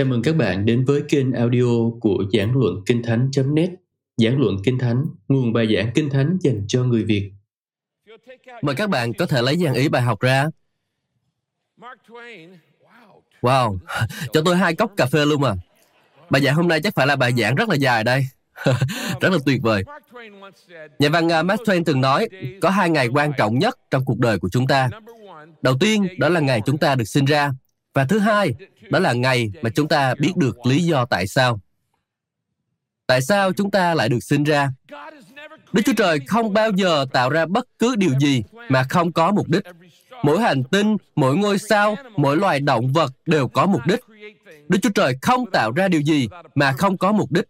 Chào mừng các bạn đến với kênh audio của Giảng Luận Kinh Thánh.net Giảng Luận Kinh Thánh, nguồn bài giảng Kinh Thánh dành cho người Việt. Mời các bạn có thể lấy dàn ý bài học ra. Wow, cho tôi hai cốc cà phê luôn à. Bài giảng hôm nay chắc phải là bài giảng rất là dài đây. rất là tuyệt vời. Nhà văn uh, Mark Twain từng nói, có hai ngày quan trọng nhất trong cuộc đời của chúng ta. Đầu tiên, đó là ngày chúng ta được sinh ra. Và thứ hai, đó là ngày mà chúng ta biết được lý do tại sao. Tại sao chúng ta lại được sinh ra? Đức Chúa Trời không bao giờ tạo ra bất cứ điều gì mà không có mục đích. Mỗi hành tinh, mỗi ngôi sao, mỗi loài động vật đều có mục đích. Đức Chúa Trời không tạo ra điều gì mà không có mục đích.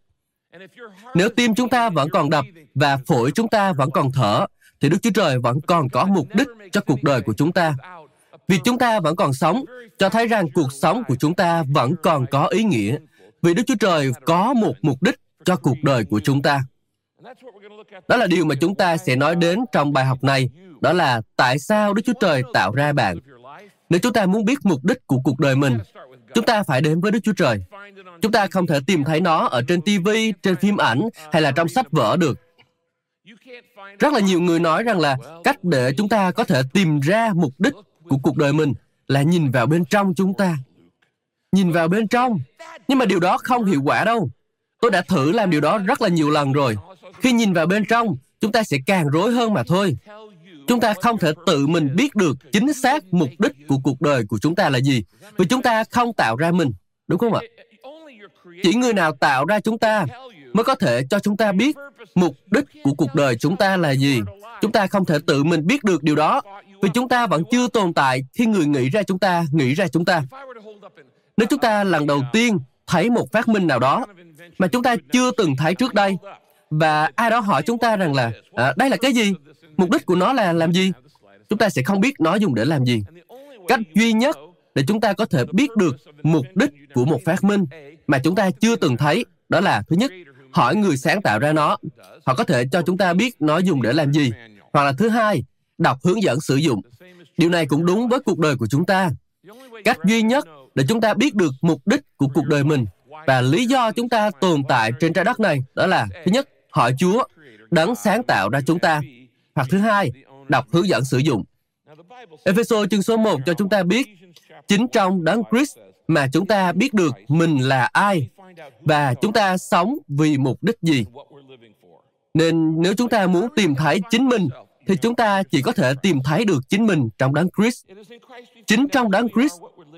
Nếu tim chúng ta vẫn còn đập và phổi chúng ta vẫn còn thở, thì Đức Chúa Trời vẫn còn có mục đích cho cuộc đời của chúng ta. Vì chúng ta vẫn còn sống, cho thấy rằng cuộc sống của chúng ta vẫn còn có ý nghĩa. Vì Đức Chúa Trời có một mục đích cho cuộc đời của chúng ta. Đó là điều mà chúng ta sẽ nói đến trong bài học này. Đó là tại sao Đức Chúa Trời tạo ra bạn. Nếu chúng ta muốn biết mục đích của cuộc đời mình, chúng ta phải đến với Đức Chúa Trời. Chúng ta không thể tìm thấy nó ở trên TV, trên phim ảnh hay là trong sách vở được. Rất là nhiều người nói rằng là cách để chúng ta có thể tìm ra mục đích của cuộc đời mình là nhìn vào bên trong chúng ta. Nhìn vào bên trong. Nhưng mà điều đó không hiệu quả đâu. Tôi đã thử làm điều đó rất là nhiều lần rồi. Khi nhìn vào bên trong, chúng ta sẽ càng rối hơn mà thôi. Chúng ta không thể tự mình biết được chính xác mục đích của cuộc đời của chúng ta là gì. Vì chúng ta không tạo ra mình. Đúng không ạ? Chỉ người nào tạo ra chúng ta mới có thể cho chúng ta biết mục đích của cuộc đời chúng ta là gì. Chúng ta không thể tự mình biết được điều đó vì chúng ta vẫn chưa tồn tại khi người nghĩ ra chúng ta nghĩ ra chúng ta. Nếu chúng ta lần đầu tiên thấy một phát minh nào đó mà chúng ta chưa từng thấy trước đây và ai đó hỏi chúng ta rằng là à, đây là cái gì? Mục đích của nó là làm gì? Chúng ta sẽ không biết nó dùng để làm gì. Cách duy nhất để chúng ta có thể biết được mục đích của một phát minh mà chúng ta chưa từng thấy đó là thứ nhất hỏi người sáng tạo ra nó. Họ có thể cho chúng ta biết nó dùng để làm gì. Hoặc là thứ hai đọc hướng dẫn sử dụng. Điều này cũng đúng với cuộc đời của chúng ta. Cách duy nhất để chúng ta biết được mục đích của cuộc đời mình và lý do chúng ta tồn tại trên trái đất này đó là, thứ nhất hỏi chúa đấng sáng tạo ra chúng ta. Hoặc thứ hai, đọc hướng dẫn sử dụng. Epheso chương số 1 cho chúng ta biết chính trong đấng Christ mà chúng ta biết được mình là ai và chúng ta sống vì mục đích gì. Nên nếu chúng ta muốn tìm thấy chính mình thì chúng ta chỉ có thể tìm thấy được chính mình trong đấng Christ. Chính trong đấng Christ,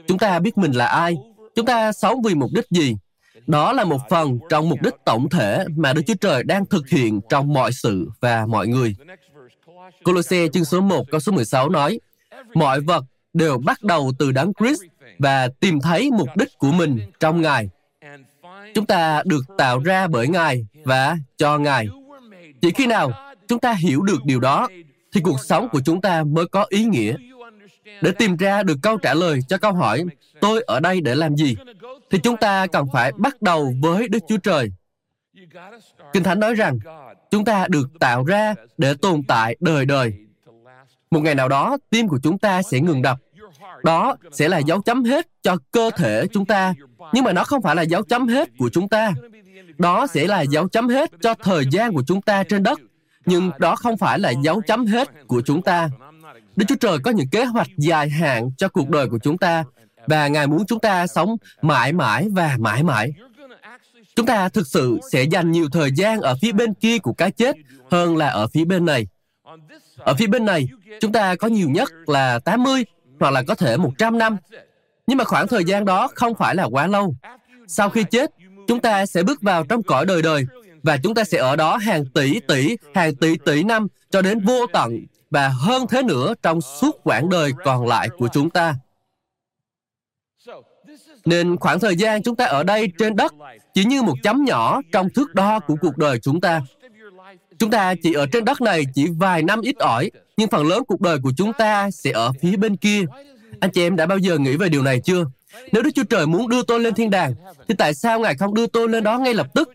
chúng ta biết mình là ai, chúng ta sống vì mục đích gì. Đó là một phần trong mục đích tổng thể mà Đức Chúa Trời đang thực hiện trong mọi sự và mọi người. Colosse chương số 1 câu số 16 nói, Mọi vật đều bắt đầu từ đấng Christ và tìm thấy mục đích của mình trong Ngài. Chúng ta được tạo ra bởi Ngài và cho Ngài. Chỉ khi nào chúng ta hiểu được điều đó, thì cuộc sống của chúng ta mới có ý nghĩa. Để tìm ra được câu trả lời cho câu hỏi, tôi ở đây để làm gì? Thì chúng ta cần phải bắt đầu với Đức Chúa Trời. Kinh Thánh nói rằng, chúng ta được tạo ra để tồn tại đời đời. Một ngày nào đó, tim của chúng ta sẽ ngừng đập. Đó sẽ là dấu chấm hết cho cơ thể chúng ta, nhưng mà nó không phải là dấu chấm hết của chúng ta. Đó sẽ là dấu chấm hết cho thời gian của chúng ta trên đất nhưng đó không phải là dấu chấm hết của chúng ta. Đức Chúa Trời có những kế hoạch dài hạn cho cuộc đời của chúng ta và Ngài muốn chúng ta sống mãi mãi và mãi mãi. Chúng ta thực sự sẽ dành nhiều thời gian ở phía bên kia của cái chết hơn là ở phía bên này. Ở phía bên này, chúng ta có nhiều nhất là 80 hoặc là có thể 100 năm. Nhưng mà khoảng thời gian đó không phải là quá lâu. Sau khi chết, chúng ta sẽ bước vào trong cõi đời đời và chúng ta sẽ ở đó hàng tỷ tỷ, hàng tỷ tỷ năm cho đến vô tận và hơn thế nữa trong suốt quãng đời còn lại của chúng ta. Nên khoảng thời gian chúng ta ở đây trên đất chỉ như một chấm nhỏ trong thước đo của cuộc đời chúng ta. Chúng ta chỉ ở trên đất này chỉ vài năm ít ỏi, nhưng phần lớn cuộc đời của chúng ta sẽ ở phía bên kia. Anh chị em đã bao giờ nghĩ về điều này chưa? Nếu Đức Chúa Trời muốn đưa tôi lên thiên đàng, thì tại sao Ngài không đưa tôi lên đó ngay lập tức?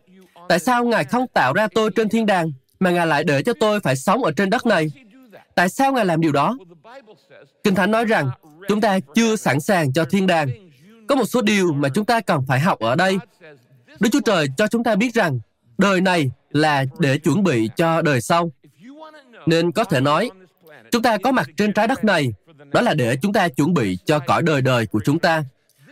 Tại sao Ngài không tạo ra tôi trên thiên đàng, mà Ngài lại để cho tôi phải sống ở trên đất này? Tại sao Ngài làm điều đó? Kinh Thánh nói rằng, chúng ta chưa sẵn sàng cho thiên đàng. Có một số điều mà chúng ta cần phải học ở đây. Đức Chúa Trời cho chúng ta biết rằng đời này là để chuẩn bị cho đời sau. Nên có thể nói, chúng ta có mặt trên trái đất này, đó là để chúng ta chuẩn bị cho cõi đời đời của chúng ta.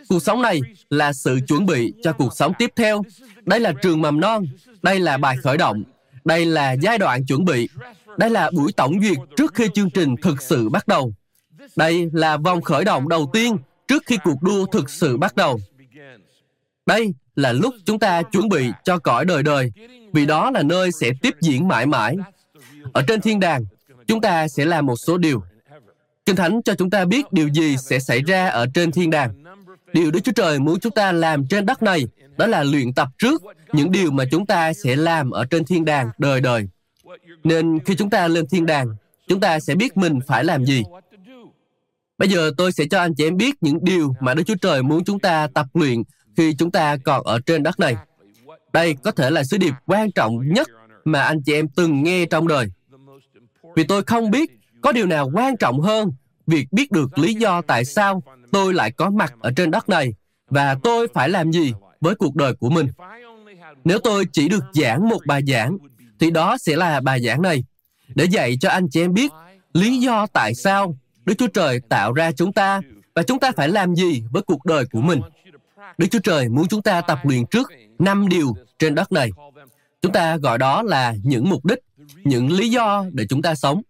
Cuộc sống này là sự chuẩn bị cho cuộc sống tiếp theo. Đây là trường mầm non, đây là bài khởi động, đây là giai đoạn chuẩn bị, đây là buổi tổng duyệt trước khi chương trình thực sự bắt đầu. Đây là vòng khởi động đầu tiên trước khi cuộc đua thực sự bắt đầu. Đây là lúc chúng ta chuẩn bị cho cõi đời đời, vì đó là nơi sẽ tiếp diễn mãi mãi. Ở trên thiên đàng, chúng ta sẽ làm một số điều. Kinh Thánh cho chúng ta biết điều gì sẽ xảy ra ở trên thiên đàng. Điều Đức Chúa Trời muốn chúng ta làm trên đất này đó là luyện tập trước những điều mà chúng ta sẽ làm ở trên thiên đàng đời đời. Nên khi chúng ta lên thiên đàng, chúng ta sẽ biết mình phải làm gì. Bây giờ tôi sẽ cho anh chị em biết những điều mà Đức Chúa Trời muốn chúng ta tập luyện khi chúng ta còn ở trên đất này. Đây có thể là sứ điệp quan trọng nhất mà anh chị em từng nghe trong đời. Vì tôi không biết có điều nào quan trọng hơn việc biết được lý do tại sao tôi lại có mặt ở trên đất này và tôi phải làm gì với cuộc đời của mình. Nếu tôi chỉ được giảng một bài giảng, thì đó sẽ là bài giảng này, để dạy cho anh chị em biết lý do tại sao Đức Chúa Trời tạo ra chúng ta và chúng ta phải làm gì với cuộc đời của mình. Đức Chúa Trời muốn chúng ta tập luyện trước năm điều trên đất này. Chúng ta gọi đó là những mục đích, những lý do để chúng ta sống.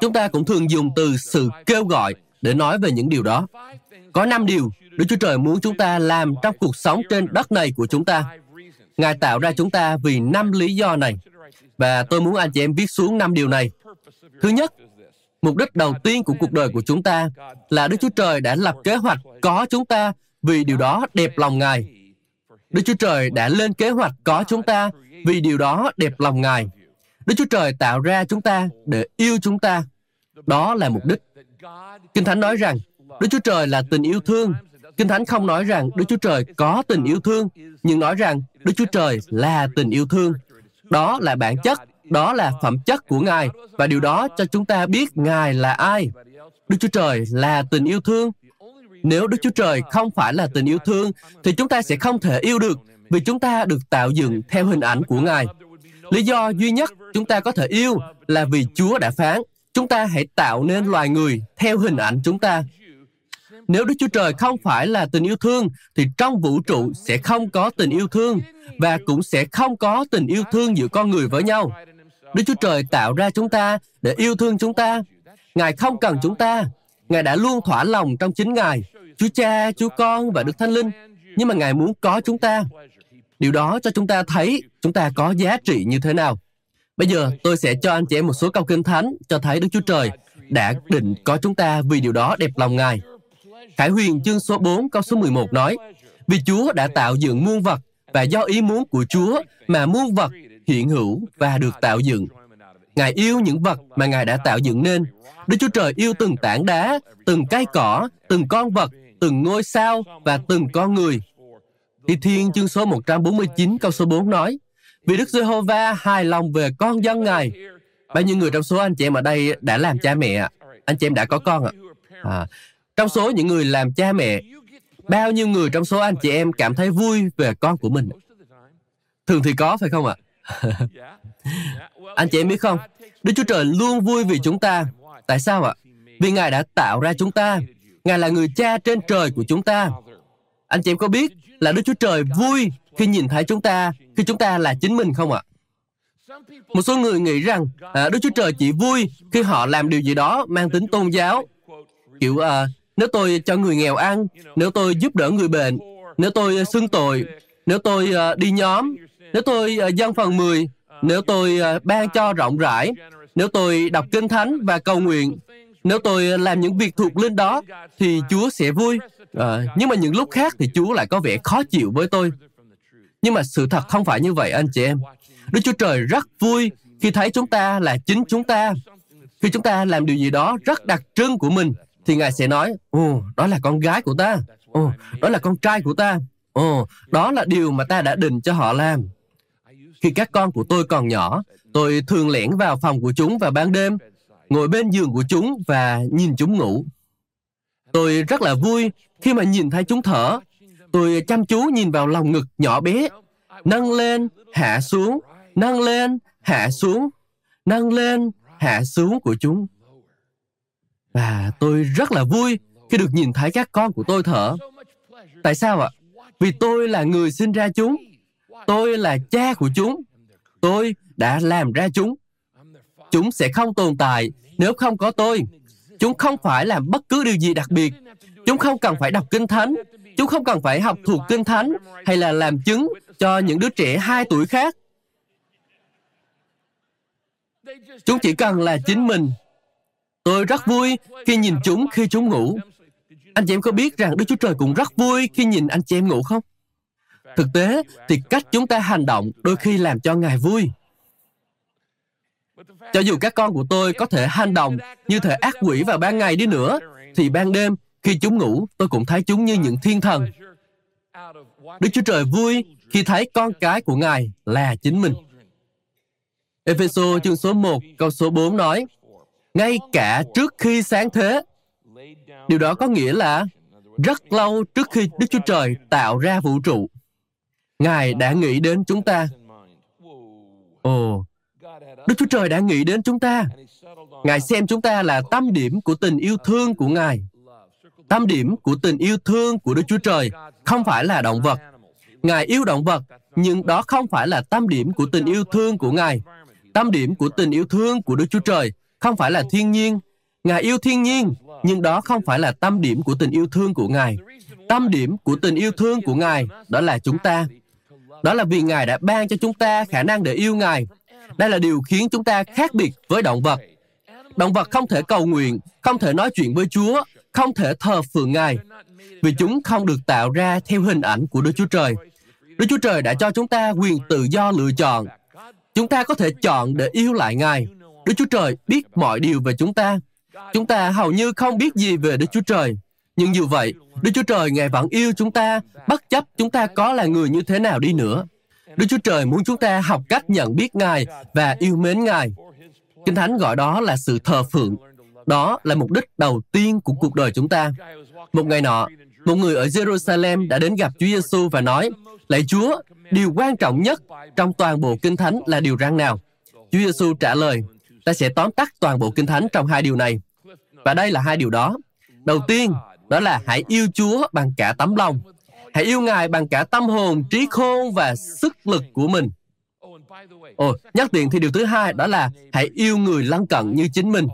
Chúng ta cũng thường dùng từ sự kêu gọi để nói về những điều đó. Có năm điều Đức Chúa Trời muốn chúng ta làm trong cuộc sống trên đất này của chúng ta. Ngài tạo ra chúng ta vì năm lý do này. Và tôi muốn anh chị em viết xuống năm điều này. Thứ nhất, mục đích đầu tiên của cuộc đời của chúng ta là Đức Chúa Trời đã lập kế hoạch có chúng ta vì điều đó đẹp lòng Ngài. Đức Chúa Trời đã lên kế hoạch có chúng ta vì điều đó đẹp lòng Ngài. Đức Chúa Trời tạo ra chúng ta để yêu chúng ta. Đó là mục đích. Kinh Thánh nói rằng Đức Chúa Trời là tình yêu thương. Kinh Thánh không nói rằng Đức Chúa Trời có tình yêu thương, nhưng nói rằng Đức Chúa Trời là tình yêu thương. Đó là bản chất, đó là phẩm chất của Ngài, và điều đó cho chúng ta biết Ngài là ai. Đức Chúa Trời là tình yêu thương. Nếu Đức Chúa Trời không phải là tình yêu thương, thì chúng ta sẽ không thể yêu được, vì chúng ta được tạo dựng theo hình ảnh của Ngài. Lý do duy nhất chúng ta có thể yêu là vì Chúa đã phán, chúng ta hãy tạo nên loài người theo hình ảnh chúng ta. Nếu Đức Chúa Trời không phải là tình yêu thương, thì trong vũ trụ sẽ không có tình yêu thương và cũng sẽ không có tình yêu thương giữa con người với nhau. Đức Chúa Trời tạo ra chúng ta để yêu thương chúng ta. Ngài không cần chúng ta. Ngài đã luôn thỏa lòng trong chính Ngài, Chúa Cha, Chúa Con và Đức Thánh Linh. Nhưng mà Ngài muốn có chúng ta. Điều đó cho chúng ta thấy chúng ta có giá trị như thế nào. Bây giờ tôi sẽ cho anh chị em một số câu kinh thánh cho thấy Đức Chúa Trời đã định có chúng ta vì điều đó đẹp lòng Ngài. Khải Huyền chương số 4 câu số 11 nói Vì Chúa đã tạo dựng muôn vật và do ý muốn của Chúa mà muôn vật hiện hữu và được tạo dựng. Ngài yêu những vật mà Ngài đã tạo dựng nên. Đức Chúa Trời yêu từng tảng đá, từng cây cỏ, từng con vật, từng ngôi sao và từng con người. Thi Thiên chương số 149 câu số 4 nói Vì Đức Giê-hô-va hài lòng về con dân Ngài. Bao nhiêu người trong số anh chị em ở đây đã làm cha mẹ? Anh chị em đã có con ạ? À, trong số những người làm cha mẹ, bao nhiêu người trong số anh chị em cảm thấy vui về con của mình? Thường thì có, phải không ạ? anh chị em biết không? Đức Chúa Trời luôn vui vì chúng ta. Tại sao ạ? Vì Ngài đã tạo ra chúng ta. Ngài là người cha trên trời của chúng ta. Anh chị em có biết là Đức Chúa Trời vui khi nhìn thấy chúng ta, khi chúng ta là chính mình không ạ? Một số người nghĩ rằng à, Đức Chúa Trời chỉ vui khi họ làm điều gì đó mang tính tôn giáo. Kiểu à, nếu tôi cho người nghèo ăn, nếu tôi giúp đỡ người bệnh, nếu tôi xưng tội, nếu tôi à, đi nhóm, nếu tôi à, dân phần 10, nếu tôi à, ban cho rộng rãi, nếu tôi đọc kinh thánh và cầu nguyện, nếu tôi làm những việc thuộc linh đó, thì Chúa sẽ vui. À, nhưng mà những lúc khác thì Chúa lại có vẻ khó chịu với tôi. Nhưng mà sự thật không phải như vậy anh chị em. Đức Chúa Trời rất vui khi thấy chúng ta là chính chúng ta. Khi chúng ta làm điều gì đó rất đặc trưng của mình, thì Ngài sẽ nói, Ồ, đó là con gái của ta. Ồ, đó là con trai của ta. Ồ, đó là điều mà ta đã định cho họ làm. Khi các con của tôi còn nhỏ, tôi thường lẻn vào phòng của chúng vào ban đêm, ngồi bên giường của chúng và nhìn chúng ngủ. Tôi rất là vui khi mà nhìn thấy chúng thở, Tôi chăm chú nhìn vào lòng ngực nhỏ bé, nâng lên, hạ xuống, nâng lên, hạ xuống, nâng lên, hạ xuống của chúng. Và tôi rất là vui khi được nhìn thấy các con của tôi thở. Tại sao ạ? Vì tôi là người sinh ra chúng. Tôi là cha của chúng. Tôi đã làm ra chúng. Chúng sẽ không tồn tại nếu không có tôi. Chúng không phải làm bất cứ điều gì đặc biệt. Chúng không cần phải đọc kinh thánh. Chúng không cần phải học thuộc kinh thánh hay là làm chứng cho những đứa trẻ hai tuổi khác. Chúng chỉ cần là chính mình. Tôi rất vui khi nhìn chúng khi chúng ngủ. Anh chị em có biết rằng Đức Chúa Trời cũng rất vui khi nhìn anh chị em ngủ không? Thực tế thì cách chúng ta hành động đôi khi làm cho Ngài vui. Cho dù các con của tôi có thể hành động như thể ác quỷ vào ban ngày đi nữa, thì ban đêm khi chúng ngủ, tôi cũng thấy chúng như những thiên thần. Đức Chúa Trời vui khi thấy con cái của Ngài là chính mình. Epheso chương số 1 câu số 4 nói, ngay cả trước khi sáng thế, điều đó có nghĩa là rất lâu trước khi Đức Chúa Trời tạo ra vũ trụ, Ngài đã nghĩ đến chúng ta. Ồ, Đức Chúa Trời đã nghĩ đến chúng ta. Ngài xem chúng ta là tâm điểm của tình yêu thương của Ngài. Tâm điểm của tình yêu thương của Đức Chúa Trời không phải là động vật. Ngài yêu động vật, nhưng đó không phải là tâm điểm của tình yêu thương của Ngài. Tâm điểm của tình yêu thương của Đức Chúa Trời không phải là thiên nhiên. Ngài yêu thiên nhiên, nhưng đó không phải là tâm điểm của tình yêu thương của Ngài. Tâm điểm của tình yêu thương của Ngài đó là chúng ta. Đó là vì Ngài đã ban cho chúng ta khả năng để yêu Ngài. Đây là điều khiến chúng ta khác biệt với động vật. Động vật không thể cầu nguyện, không thể nói chuyện với Chúa, không thể thờ phượng Ngài, vì chúng không được tạo ra theo hình ảnh của Đức Chúa Trời. Đức Chúa Trời đã cho chúng ta quyền tự do lựa chọn. Chúng ta có thể chọn để yêu lại Ngài. Đức Chúa Trời biết mọi điều về chúng ta. Chúng ta hầu như không biết gì về Đức Chúa Trời. Nhưng dù vậy, Đức Chúa Trời Ngài vẫn yêu chúng ta, bất chấp chúng ta có là người như thế nào đi nữa. Đức Chúa Trời muốn chúng ta học cách nhận biết Ngài và yêu mến Ngài. Kinh Thánh gọi đó là sự thờ phượng. Đó là mục đích đầu tiên của cuộc đời chúng ta. Một ngày nọ, một người ở Jerusalem đã đến gặp Chúa Giêsu và nói, Lạy Chúa, điều quan trọng nhất trong toàn bộ Kinh Thánh là điều răng nào? Chúa Giêsu trả lời, ta sẽ tóm tắt toàn bộ Kinh Thánh trong hai điều này. Và đây là hai điều đó. Đầu tiên, đó là hãy yêu Chúa bằng cả tấm lòng. Hãy yêu Ngài bằng cả tâm hồn, trí khôn và sức lực của mình. Ồ, nhắc tiện thì điều thứ hai đó là hãy yêu người lân cận như chính mình.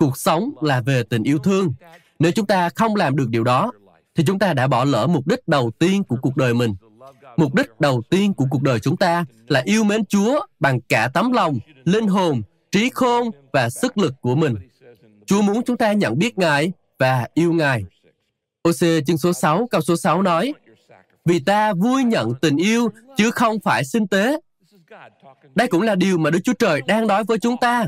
Cuộc sống là về tình yêu thương. Nếu chúng ta không làm được điều đó, thì chúng ta đã bỏ lỡ mục đích đầu tiên của cuộc đời mình. Mục đích đầu tiên của cuộc đời chúng ta là yêu mến Chúa bằng cả tấm lòng, linh hồn, trí khôn và sức lực của mình. Chúa muốn chúng ta nhận biết Ngài và yêu Ngài. OC chương số 6 câu số 6 nói, Vì ta vui nhận tình yêu chứ không phải sinh tế. Đây cũng là điều mà Đức Chúa Trời đang nói với chúng ta.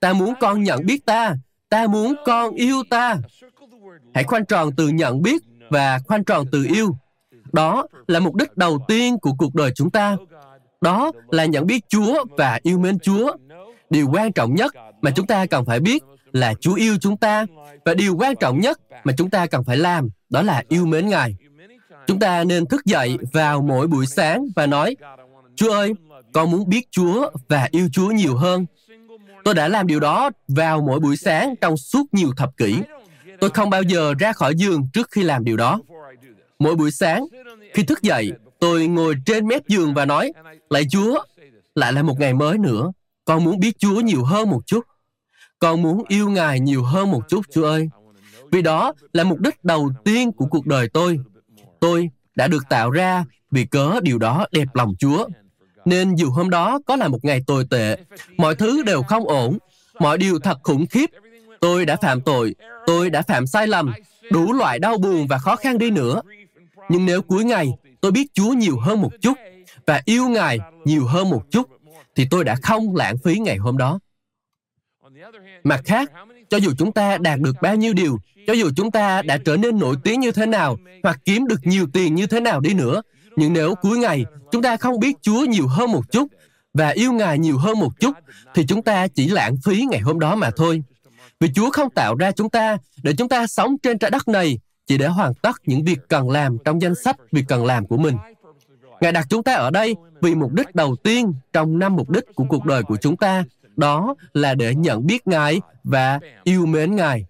Ta muốn con nhận biết ta. Ta muốn con yêu ta. Hãy khoanh tròn từ nhận biết và khoanh tròn từ yêu. Đó là mục đích đầu tiên của cuộc đời chúng ta. Đó là nhận biết Chúa và yêu mến Chúa. Điều quan trọng nhất mà chúng ta cần phải biết là Chúa yêu chúng ta và điều quan trọng nhất mà chúng ta cần phải làm đó là yêu mến Ngài. Chúng ta nên thức dậy vào mỗi buổi sáng và nói, Chúa ơi, con muốn biết Chúa và yêu Chúa nhiều hơn. Tôi đã làm điều đó vào mỗi buổi sáng trong suốt nhiều thập kỷ. Tôi không bao giờ ra khỏi giường trước khi làm điều đó. Mỗi buổi sáng, khi thức dậy, tôi ngồi trên mép giường và nói, Lạy Chúa, lại là một ngày mới nữa. Con muốn biết Chúa nhiều hơn một chút. Con muốn yêu Ngài nhiều hơn một chút, Chúa ơi. Vì đó là mục đích đầu tiên của cuộc đời tôi. Tôi đã được tạo ra vì cớ điều đó đẹp lòng Chúa. Nên dù hôm đó có là một ngày tồi tệ, mọi thứ đều không ổn, mọi điều thật khủng khiếp. Tôi đã phạm tội, tôi đã phạm sai lầm, đủ loại đau buồn và khó khăn đi nữa. Nhưng nếu cuối ngày tôi biết Chúa nhiều hơn một chút và yêu Ngài nhiều hơn một chút, thì tôi đã không lãng phí ngày hôm đó. Mặt khác, cho dù chúng ta đạt được bao nhiêu điều, cho dù chúng ta đã trở nên nổi tiếng như thế nào, hoặc kiếm được nhiều tiền như thế nào đi nữa, nhưng nếu cuối ngày chúng ta không biết Chúa nhiều hơn một chút và yêu Ngài nhiều hơn một chút, thì chúng ta chỉ lãng phí ngày hôm đó mà thôi. Vì Chúa không tạo ra chúng ta để chúng ta sống trên trái đất này chỉ để hoàn tất những việc cần làm trong danh sách việc cần làm của mình. Ngài đặt chúng ta ở đây vì mục đích đầu tiên trong năm mục đích của cuộc đời của chúng ta, đó là để nhận biết Ngài và yêu mến Ngài.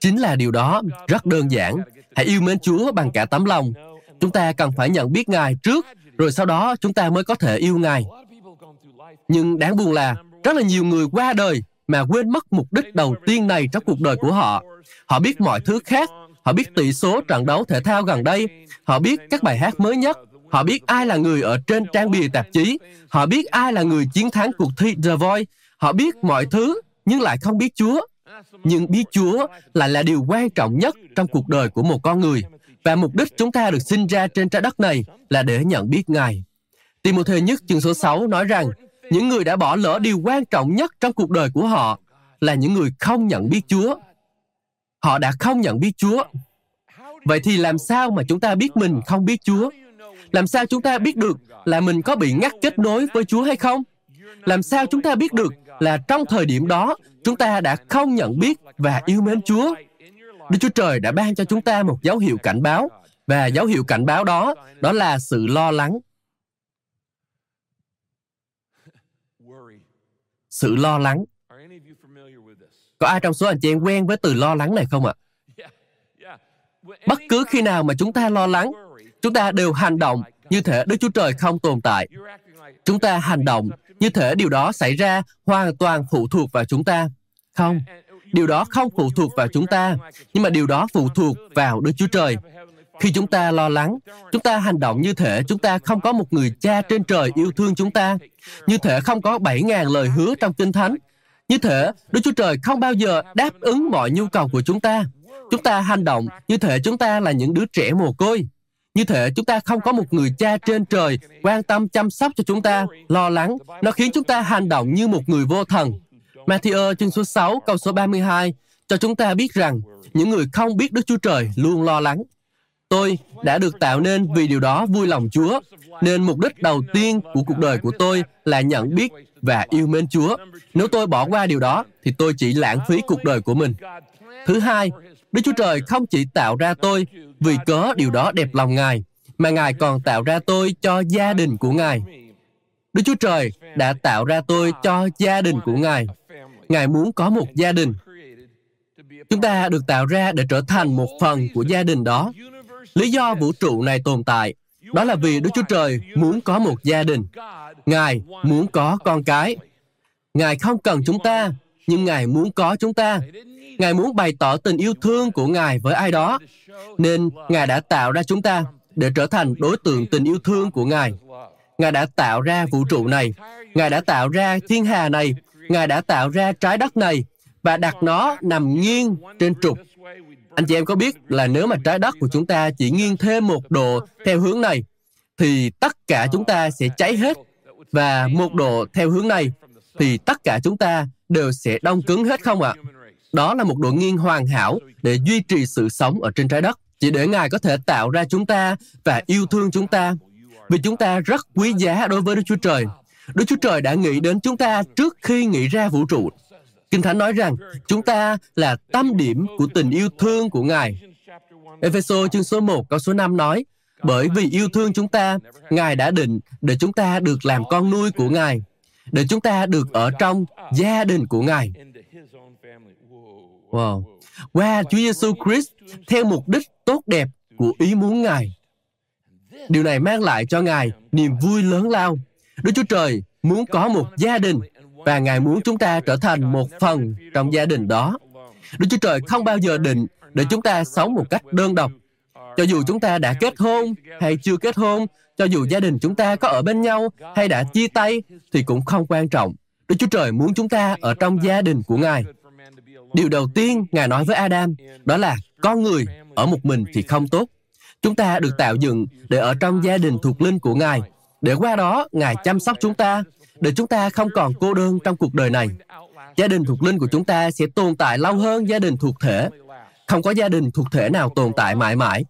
Chính là điều đó rất đơn giản. Hãy yêu mến Chúa bằng cả tấm lòng. Chúng ta cần phải nhận biết Ngài trước, rồi sau đó chúng ta mới có thể yêu Ngài. Nhưng đáng buồn là rất là nhiều người qua đời mà quên mất mục đích đầu tiên này trong cuộc đời của họ. Họ biết mọi thứ khác, họ biết tỷ số trận đấu thể thao gần đây, họ biết các bài hát mới nhất, họ biết ai là người ở trên trang bìa tạp chí, họ biết ai là người chiến thắng cuộc thi The Voice, họ biết mọi thứ nhưng lại không biết Chúa. Nhưng biết Chúa lại là điều quan trọng nhất trong cuộc đời của một con người. Và mục đích chúng ta được sinh ra trên trái đất này là để nhận biết Ngài. Tiếng một thời nhất chương số 6 nói rằng, những người đã bỏ lỡ điều quan trọng nhất trong cuộc đời của họ là những người không nhận biết Chúa. Họ đã không nhận biết Chúa. Vậy thì làm sao mà chúng ta biết mình không biết Chúa? Làm sao chúng ta biết được là mình có bị ngắt kết nối với Chúa hay không? Làm sao chúng ta biết được là trong thời điểm đó, chúng ta đã không nhận biết và yêu mến Chúa? Đức Chúa Trời đã ban cho chúng ta một dấu hiệu cảnh báo và dấu hiệu cảnh báo đó đó là sự lo lắng sự lo lắng. Có ai trong số anh chị em quen với từ lo lắng này không ạ? Bất cứ khi nào mà chúng ta lo lắng, chúng ta đều hành động như thể Đức Chúa Trời không tồn tại. Chúng ta hành động như thể điều đó xảy ra hoàn toàn phụ thuộc vào chúng ta. Không, điều đó không phụ thuộc vào chúng ta, nhưng mà điều đó phụ thuộc vào Đức Chúa Trời. Khi chúng ta lo lắng, chúng ta hành động như thể chúng ta không có một người cha trên trời yêu thương chúng ta, như thể không có 7.000 lời hứa trong Kinh Thánh, như thể Đức Chúa Trời không bao giờ đáp ứng mọi nhu cầu của chúng ta. Chúng ta hành động như thể chúng ta là những đứa trẻ mồ côi, như thể chúng ta không có một người cha trên trời quan tâm chăm sóc cho chúng ta, lo lắng. Nó khiến chúng ta hành động như một người vô thần. Matthew chương số 6 câu số 32 cho chúng ta biết rằng những người không biết Đức Chúa Trời luôn lo lắng. Tôi đã được tạo nên vì điều đó vui lòng Chúa, nên mục đích đầu tiên của cuộc đời của tôi là nhận biết và yêu mến Chúa. Nếu tôi bỏ qua điều đó, thì tôi chỉ lãng phí cuộc đời của mình. Thứ hai, Đức Chúa Trời không chỉ tạo ra tôi vì cớ điều đó đẹp lòng Ngài, mà Ngài còn tạo ra tôi cho gia đình của Ngài. Đức Chúa Trời đã tạo ra tôi cho gia đình của Ngài. Ngài muốn có một gia đình. Chúng ta được tạo ra để trở thành một phần của gia đình đó. Lý do vũ trụ này tồn tại đó là vì Đức Chúa Trời muốn có một gia đình. Ngài muốn có con cái. Ngài không cần chúng ta, nhưng Ngài muốn có chúng ta. Ngài muốn bày tỏ tình yêu thương của Ngài với ai đó. Nên Ngài đã tạo ra chúng ta để trở thành đối tượng tình yêu thương của Ngài. Ngài đã tạo ra vũ trụ này. Ngài đã tạo ra thiên hà này. Ngài đã tạo ra trái đất này và đặt nó nằm nghiêng trên trục anh chị em có biết là nếu mà trái đất của chúng ta chỉ nghiêng thêm một độ theo hướng này, thì tất cả chúng ta sẽ cháy hết. Và một độ theo hướng này, thì tất cả chúng ta đều sẽ đông cứng hết không ạ? À? Đó là một độ nghiêng hoàn hảo để duy trì sự sống ở trên trái đất. Chỉ để Ngài có thể tạo ra chúng ta và yêu thương chúng ta. Vì chúng ta rất quý giá đối với Đức Chúa Trời. Đức Chúa Trời đã nghĩ đến chúng ta trước khi nghĩ ra vũ trụ. Kinh Thánh nói rằng chúng ta là tâm điểm của tình yêu thương của Ngài. Ephesos chương số 1 câu số 5 nói, bởi vì yêu thương chúng ta, Ngài đã định để chúng ta được làm con nuôi của Ngài, để chúng ta được ở trong gia đình của Ngài. Wow. Qua Chúa Giêsu Christ theo mục đích tốt đẹp của ý muốn Ngài. Điều này mang lại cho Ngài niềm vui lớn lao. Đức Chúa Trời muốn có một gia đình và Ngài muốn chúng ta trở thành một phần trong gia đình đó. Đức Chúa Trời không bao giờ định để chúng ta sống một cách đơn độc. Cho dù chúng ta đã kết hôn hay chưa kết hôn, cho dù gia đình chúng ta có ở bên nhau hay đã chia tay thì cũng không quan trọng. Đức Chúa Trời muốn chúng ta ở trong gia đình của Ngài. Điều đầu tiên Ngài nói với Adam đó là con người ở một mình thì không tốt. Chúng ta được tạo dựng để ở trong gia đình thuộc linh của Ngài. Để qua đó, Ngài chăm sóc chúng ta, để chúng ta không còn cô đơn trong cuộc đời này. Gia đình thuộc linh của chúng ta sẽ tồn tại lâu hơn gia đình thuộc thể. Không có gia đình thuộc thể nào tồn tại mãi mãi.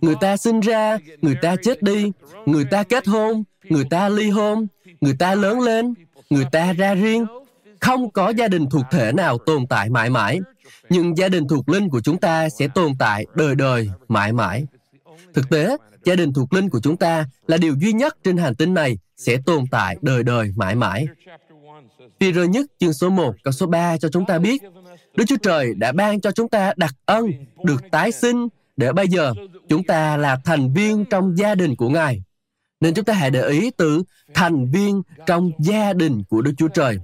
Người ta sinh ra, người ta chết đi, người ta kết hôn, người ta ly hôn, người ta lớn lên, người ta ra riêng. Không có gia đình thuộc thể nào tồn tại mãi mãi. nhưng gia đình thuộc linh của chúng ta sẽ tồn tại đời đời, mãi mãi. Thực tế, gia đình thuộc linh của chúng ta là điều duy nhất trên hành tinh này sẽ tồn tại đời đời, mãi mãi. Peter nhất chương số 1 câu số 3 cho chúng ta biết Đức Chúa Trời đã ban cho chúng ta đặc ân được tái sinh để bây giờ chúng ta là thành viên trong gia đình của Ngài. Nên chúng ta hãy để ý từ thành viên trong gia đình của Đức Chúa Trời.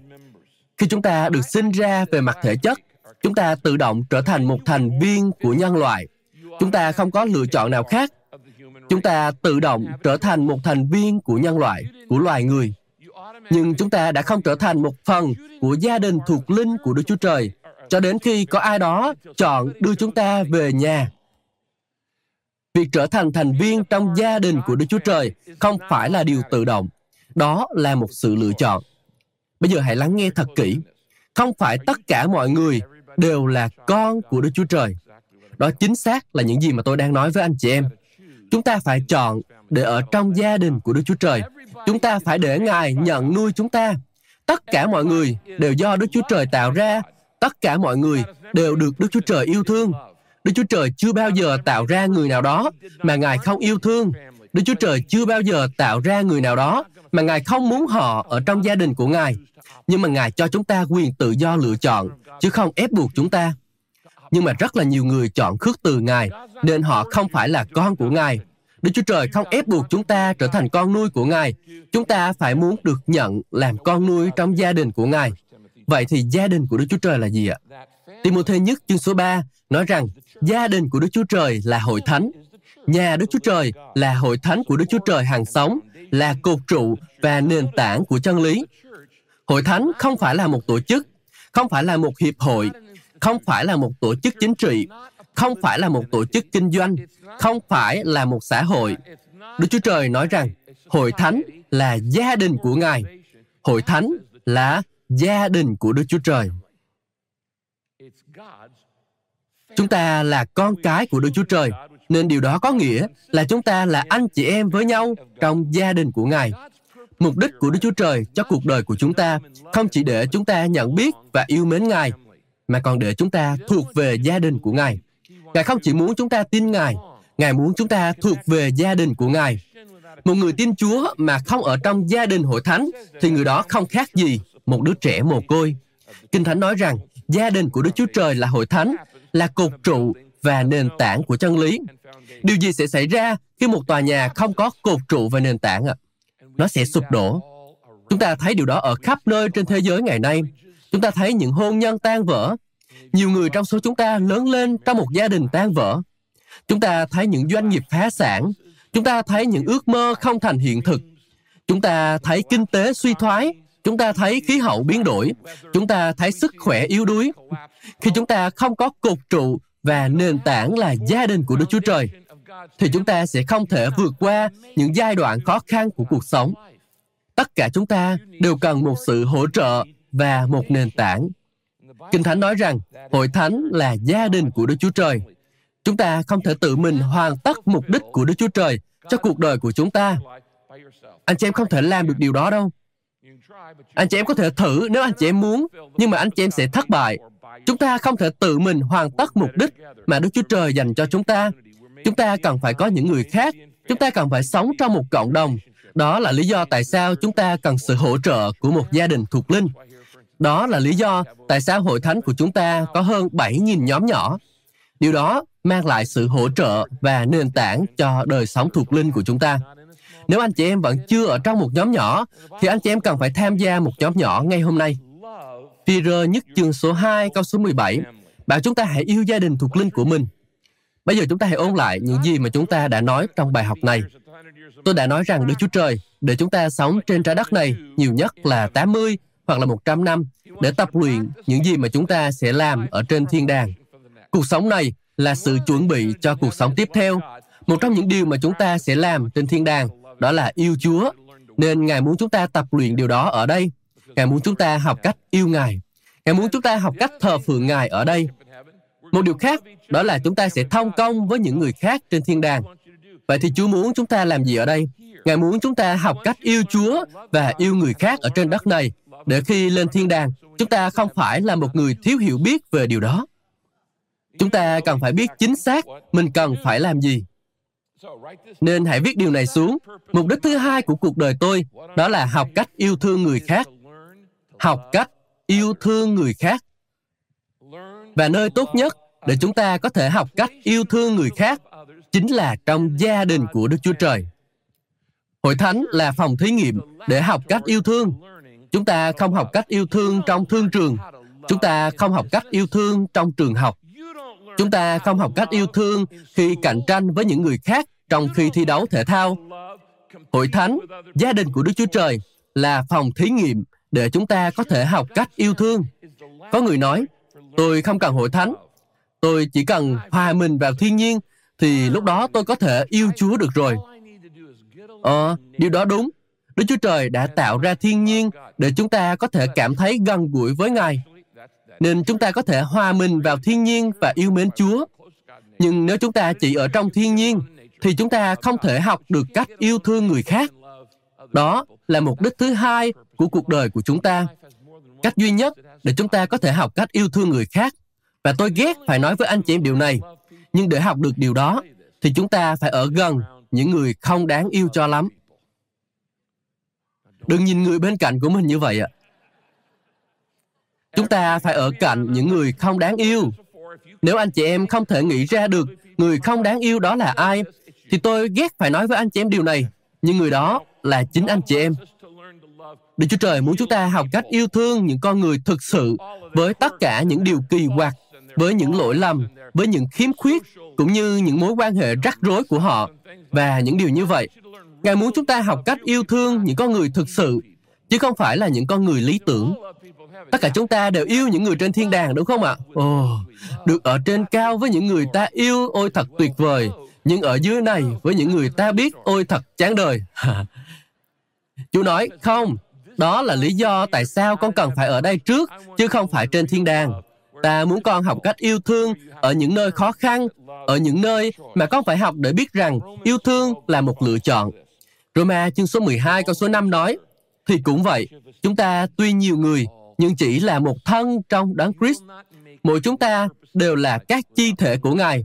Khi chúng ta được sinh ra về mặt thể chất, chúng ta tự động trở thành một thành viên của nhân loại. Chúng ta không có lựa chọn nào khác. Chúng ta tự động trở thành một thành viên của nhân loại, của loài người. Nhưng chúng ta đã không trở thành một phần của gia đình thuộc linh của Đức Chúa Trời cho đến khi có ai đó chọn đưa chúng ta về nhà. Việc trở thành thành viên trong gia đình của Đức Chúa Trời không phải là điều tự động. Đó là một sự lựa chọn. Bây giờ hãy lắng nghe thật kỹ. Không phải tất cả mọi người đều là con của Đức Chúa Trời. Đó chính xác là những gì mà tôi đang nói với anh chị em. Chúng ta phải chọn để ở trong gia đình của Đức Chúa Trời. Chúng ta phải để Ngài nhận nuôi chúng ta. Tất cả mọi người đều do Đức Chúa Trời tạo ra. Tất cả mọi người đều được Đức Chúa Trời yêu thương. Đức Chúa Trời chưa bao giờ tạo ra người nào đó mà Ngài không yêu thương. Đức Chúa Trời chưa bao giờ tạo ra người nào đó mà Ngài không muốn họ ở trong gia đình của Ngài. Nhưng mà Ngài cho chúng ta quyền tự do lựa chọn, chứ không ép buộc chúng ta. Nhưng mà rất là nhiều người chọn khước từ Ngài, nên họ không phải là con của Ngài. Đức Chúa Trời không ép buộc chúng ta trở thành con nuôi của Ngài. Chúng ta phải muốn được nhận làm con nuôi trong gia đình của Ngài. Vậy thì gia đình của Đức Chúa Trời là gì ạ? Timothée nhất chương số 3 nói rằng gia đình của Đức Chúa Trời là hội thánh. Nhà Đức Chúa Trời là hội thánh của Đức Chúa Trời hàng sống, là cột trụ và nền tảng của chân lý. Hội thánh không phải là một tổ chức, không phải là một hiệp hội, không phải là một tổ chức chính trị, không phải là một tổ chức kinh doanh, không phải là một xã hội. Đức Chúa Trời nói rằng hội thánh là gia đình của Ngài. Hội thánh là gia đình của Đức Chúa Trời. Chúng ta là con cái của Đức Chúa Trời, nên điều đó có nghĩa là chúng ta là anh chị em với nhau trong gia đình của Ngài. Mục đích của Đức Chúa Trời cho cuộc đời của chúng ta không chỉ để chúng ta nhận biết và yêu mến Ngài, mà còn để chúng ta thuộc về gia đình của Ngài. Ngài không chỉ muốn chúng ta tin Ngài, Ngài muốn chúng ta thuộc về gia đình của Ngài. Một người tin Chúa mà không ở trong gia đình hội thánh thì người đó không khác gì một đứa trẻ mồ côi. Kinh Thánh nói rằng gia đình của Đức Chúa Trời là hội thánh, là cột trụ và nền tảng của chân lý. Điều gì sẽ xảy ra khi một tòa nhà không có cột trụ và nền tảng ạ? Nó sẽ sụp đổ. Chúng ta thấy điều đó ở khắp nơi trên thế giới ngày nay. Chúng ta thấy những hôn nhân tan vỡ. Nhiều người trong số chúng ta lớn lên trong một gia đình tan vỡ. Chúng ta thấy những doanh nghiệp phá sản. Chúng ta thấy những ước mơ không thành hiện thực. Chúng ta thấy kinh tế suy thoái. Chúng ta thấy khí hậu biến đổi. Chúng ta thấy sức khỏe yếu đuối. Khi chúng ta không có cột trụ và nền tảng là gia đình của Đức Chúa Trời, thì chúng ta sẽ không thể vượt qua những giai đoạn khó khăn của cuộc sống. Tất cả chúng ta đều cần một sự hỗ trợ và một nền tảng. Kinh Thánh nói rằng, hội thánh là gia đình của Đức Chúa Trời. Chúng ta không thể tự mình hoàn tất mục đích của Đức Chúa Trời cho cuộc đời của chúng ta. Anh chị em không thể làm được điều đó đâu. Anh chị em có thể thử nếu anh chị em muốn, nhưng mà anh chị em sẽ thất bại. Chúng ta không thể tự mình hoàn tất mục đích mà Đức Chúa Trời dành cho chúng ta. Chúng ta cần phải có những người khác. Chúng ta cần phải sống trong một cộng đồng. Đó là lý do tại sao chúng ta cần sự hỗ trợ của một gia đình thuộc linh. Đó là lý do tại sao hội thánh của chúng ta có hơn 7.000 nhóm nhỏ. Điều đó mang lại sự hỗ trợ và nền tảng cho đời sống thuộc linh của chúng ta. Nếu anh chị em vẫn chưa ở trong một nhóm nhỏ, thì anh chị em cần phải tham gia một nhóm nhỏ ngay hôm nay. Peter nhất chương số 2 câu số 17 bảo chúng ta hãy yêu gia đình thuộc linh của mình. Bây giờ chúng ta hãy ôn lại những gì mà chúng ta đã nói trong bài học này. Tôi đã nói rằng Đức Chúa Trời để chúng ta sống trên trái đất này nhiều nhất là 80 hoặc là 100 năm để tập luyện những gì mà chúng ta sẽ làm ở trên thiên đàng. Cuộc sống này là sự chuẩn bị cho cuộc sống tiếp theo. Một trong những điều mà chúng ta sẽ làm trên thiên đàng đó là yêu Chúa. Nên Ngài muốn chúng ta tập luyện điều đó ở đây. Ngài muốn chúng ta học cách yêu Ngài. Ngài muốn chúng ta học cách thờ phượng Ngài ở đây. Một điều khác đó là chúng ta sẽ thông công với những người khác trên thiên đàng. Vậy thì Chúa muốn chúng ta làm gì ở đây? Ngài muốn chúng ta học cách yêu Chúa và yêu người khác ở trên đất này để khi lên thiên đàng, chúng ta không phải là một người thiếu hiểu biết về điều đó. chúng ta cần phải biết chính xác mình cần phải làm gì nên hãy viết điều này xuống mục đích thứ hai của cuộc đời tôi đó là học cách yêu thương người khác học cách yêu thương người khác và nơi tốt nhất để chúng ta có thể học cách yêu thương người khác chính là trong gia đình của Đức Chúa Trời. Hội thánh là phòng thí nghiệm để học cách yêu thương. Chúng ta không học cách yêu thương trong thương trường. Chúng ta không học cách yêu thương trong trường học. Chúng ta không học cách yêu thương khi cạnh tranh với những người khác trong khi thi đấu thể thao. Hội thánh, gia đình của Đức Chúa Trời là phòng thí nghiệm để chúng ta có thể học cách yêu thương. Có người nói, tôi không cần hội thánh, tôi chỉ cần hòa mình vào thiên nhiên thì lúc đó tôi có thể yêu Chúa được rồi. Ờ, điều đó đúng. Đức Chúa Trời đã tạo ra thiên nhiên để chúng ta có thể cảm thấy gần gũi với Ngài. Nên chúng ta có thể hòa mình vào thiên nhiên và yêu mến Chúa. Nhưng nếu chúng ta chỉ ở trong thiên nhiên, thì chúng ta không thể học được cách yêu thương người khác. Đó là mục đích thứ hai của cuộc đời của chúng ta. Cách duy nhất để chúng ta có thể học cách yêu thương người khác. Và tôi ghét phải nói với anh chị em điều này. Nhưng để học được điều đó, thì chúng ta phải ở gần những người không đáng yêu cho lắm. Đừng nhìn người bên cạnh của mình như vậy ạ. Chúng ta phải ở cạnh những người không đáng yêu. Nếu anh chị em không thể nghĩ ra được người không đáng yêu đó là ai, thì tôi ghét phải nói với anh chị em điều này. Nhưng người đó là chính anh chị em. Đức Chúa Trời muốn chúng ta học cách yêu thương những con người thực sự với tất cả những điều kỳ quặc, với những lỗi lầm, với những khiếm khuyết, cũng như những mối quan hệ rắc rối của họ. Và những điều như vậy, Ngài muốn chúng ta học cách yêu thương những con người thực sự, chứ không phải là những con người lý tưởng. Tất cả chúng ta đều yêu những người trên thiên đàng, đúng không ạ? Ồ, được ở trên cao với những người ta yêu, ôi thật tuyệt vời. Nhưng ở dưới này, với những người ta biết, ôi thật chán đời. Chú nói, không, đó là lý do tại sao con cần phải ở đây trước, chứ không phải trên thiên đàng. Ta muốn con học cách yêu thương ở những nơi khó khăn, ở những nơi mà con phải học để biết rằng yêu thương là một lựa chọn. Roma chương số 12 câu số 5 nói, thì cũng vậy, chúng ta tuy nhiều người, nhưng chỉ là một thân trong đấng Christ. Mỗi chúng ta đều là các chi thể của Ngài.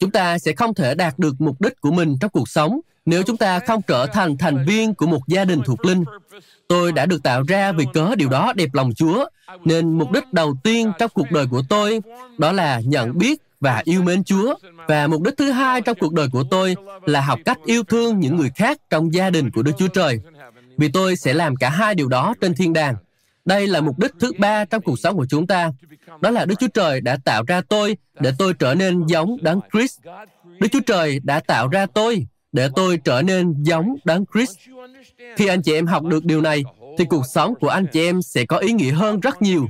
Chúng ta sẽ không thể đạt được mục đích của mình trong cuộc sống nếu chúng ta không trở thành thành viên của một gia đình thuộc linh. Tôi đã được tạo ra vì cớ điều đó đẹp lòng Chúa, nên mục đích đầu tiên trong cuộc đời của tôi đó là nhận biết và yêu mến Chúa. Và mục đích thứ hai trong cuộc đời của tôi là học cách yêu thương những người khác trong gia đình của Đức Chúa Trời. Vì tôi sẽ làm cả hai điều đó trên thiên đàng. Đây là mục đích thứ ba trong cuộc sống của chúng ta. Đó là Đức Chúa Trời đã tạo ra tôi để tôi trở nên giống Đấng Christ. Đức Chúa Trời đã tạo ra tôi để tôi trở nên giống Đấng Christ. Khi anh chị em học được điều này, thì cuộc sống của anh chị em sẽ có ý nghĩa hơn rất nhiều.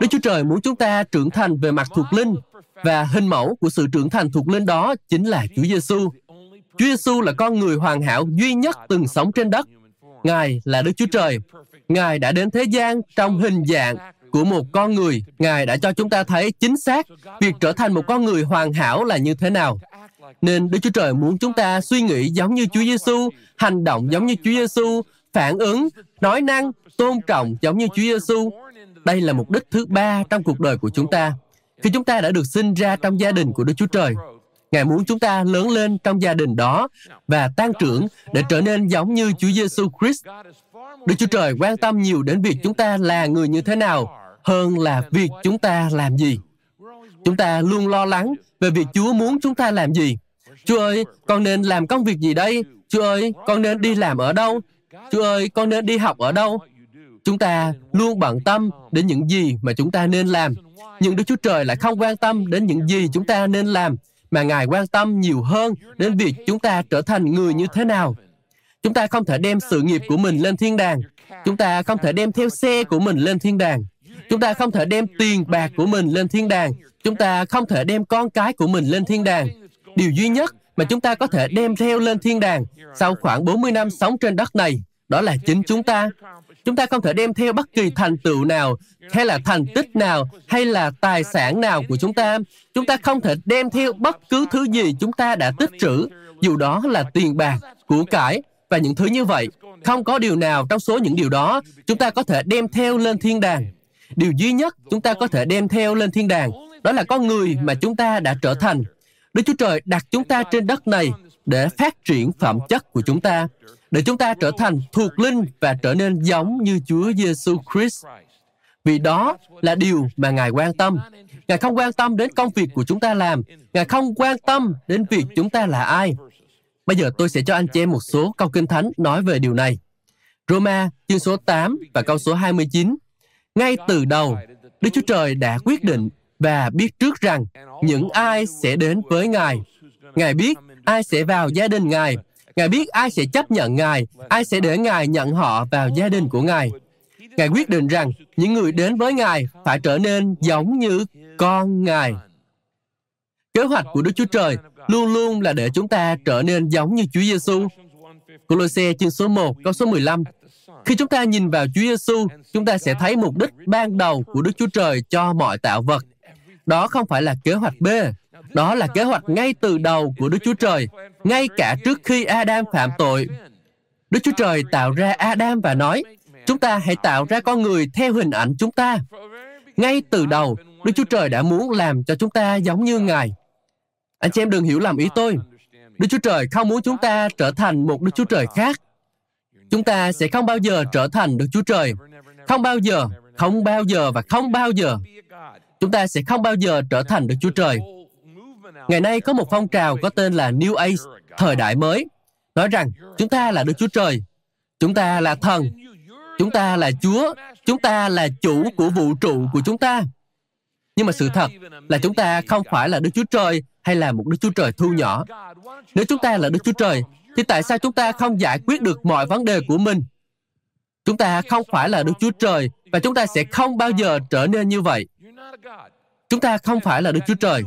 Đức Chúa Trời muốn chúng ta trưởng thành về mặt thuộc linh và hình mẫu của sự trưởng thành thuộc linh đó chính là Chúa Giêsu. Chúa Giêsu là con người hoàn hảo duy nhất từng sống trên đất. Ngài là Đức Chúa Trời. Ngài đã đến thế gian trong hình dạng của một con người. Ngài đã cho chúng ta thấy chính xác việc trở thành một con người hoàn hảo là như thế nào. Nên Đức Chúa Trời muốn chúng ta suy nghĩ giống như Chúa Giêsu, hành động giống như Chúa Giêsu, phản ứng, nói năng, tôn trọng giống như Chúa Giêsu. Đây là mục đích thứ ba trong cuộc đời của chúng ta. Khi chúng ta đã được sinh ra trong gia đình của Đức Chúa Trời, Ngài muốn chúng ta lớn lên trong gia đình đó và tăng trưởng để trở nên giống như Chúa Giêsu Christ. Đức Chúa Trời quan tâm nhiều đến việc chúng ta là người như thế nào hơn là việc chúng ta làm gì. Chúng ta luôn lo lắng về việc Chúa muốn chúng ta làm gì. Chúa ơi, con nên làm công việc gì đây? Chúa ơi, con nên đi làm ở đâu? Chúa ơi, con nên đi học ở đâu? Chúng ta luôn bận tâm đến những gì mà chúng ta nên làm. Nhưng Đức Chúa Trời lại không quan tâm đến những gì chúng ta nên làm, mà Ngài quan tâm nhiều hơn đến việc chúng ta trở thành người như thế nào. Chúng ta không thể đem sự nghiệp của mình lên thiên đàng. Chúng ta không thể đem theo xe của mình lên thiên đàng. Chúng ta không thể đem tiền bạc của mình lên thiên đàng. Chúng ta không thể đem con cái của mình lên thiên đàng. Điều duy nhất mà chúng ta có thể đem theo lên thiên đàng sau khoảng 40 năm sống trên đất này, đó là chính chúng ta. Chúng ta không thể đem theo bất kỳ thành tựu nào, hay là thành tích nào, hay là tài sản nào của chúng ta. Chúng ta không thể đem theo bất cứ thứ gì chúng ta đã tích trữ, dù đó là tiền bạc, của cải và những thứ như vậy. Không có điều nào trong số những điều đó chúng ta có thể đem theo lên thiên đàng. Điều duy nhất chúng ta có thể đem theo lên thiên đàng Đó là con người mà chúng ta đã trở thành. Đức Chúa Trời đặt chúng ta trên đất này để phát triển phẩm chất của chúng ta, để chúng ta trở thành thuộc linh và trở nên giống như Chúa Giêsu Christ. Vì đó là điều mà Ngài quan tâm. Ngài không quan tâm đến công việc của chúng ta làm. Ngài không quan tâm đến việc chúng ta là ai. Bây giờ tôi sẽ cho anh chị em một số câu kinh thánh nói về điều này. Roma chương số 8 và câu số 29. Ngay từ đầu, Đức Chúa Trời đã quyết định và biết trước rằng những ai sẽ đến với Ngài. Ngài biết ai sẽ vào gia đình Ngài. Ngài biết ai sẽ chấp nhận Ngài, ai sẽ để Ngài nhận họ vào gia đình của Ngài. Ngài quyết định rằng những người đến với Ngài phải trở nên giống như con Ngài. Kế hoạch của Đức Chúa Trời luôn luôn là để chúng ta trở nên giống như Chúa Giêsu. Colossae chương số 1, câu số 15. Khi chúng ta nhìn vào Chúa Giêsu, chúng ta sẽ thấy mục đích ban đầu của Đức Chúa Trời cho mọi tạo vật. Đó không phải là kế hoạch B, đó là kế hoạch ngay từ đầu của Đức Chúa Trời, ngay cả trước khi Adam phạm tội. Đức Chúa Trời tạo ra Adam và nói, chúng ta hãy tạo ra con người theo hình ảnh chúng ta. Ngay từ đầu, Đức Chúa Trời đã muốn làm cho chúng ta giống như Ngài. Anh chị em đừng hiểu lầm ý tôi. Đức Chúa Trời không muốn chúng ta trở thành một Đức Chúa Trời khác. Chúng ta sẽ không bao giờ trở thành Đức Chúa Trời. Không bao giờ, không bao giờ và không bao giờ. Chúng ta sẽ không bao giờ trở thành Đức Chúa Trời. Ngày nay có một phong trào có tên là New Age, thời đại mới, nói rằng chúng ta là Đức Chúa Trời, chúng ta là thần, chúng ta là Chúa, chúng ta là chủ của vũ trụ của chúng ta. Nhưng mà sự thật là chúng ta không phải là Đức Chúa Trời hay là một Đức Chúa Trời thu nhỏ. Nếu chúng ta là Đức Chúa Trời, thì tại sao chúng ta không giải quyết được mọi vấn đề của mình? Chúng ta không phải là Đức Chúa Trời và chúng ta sẽ không bao giờ trở nên như vậy. Chúng ta không phải là Đức Chúa Trời.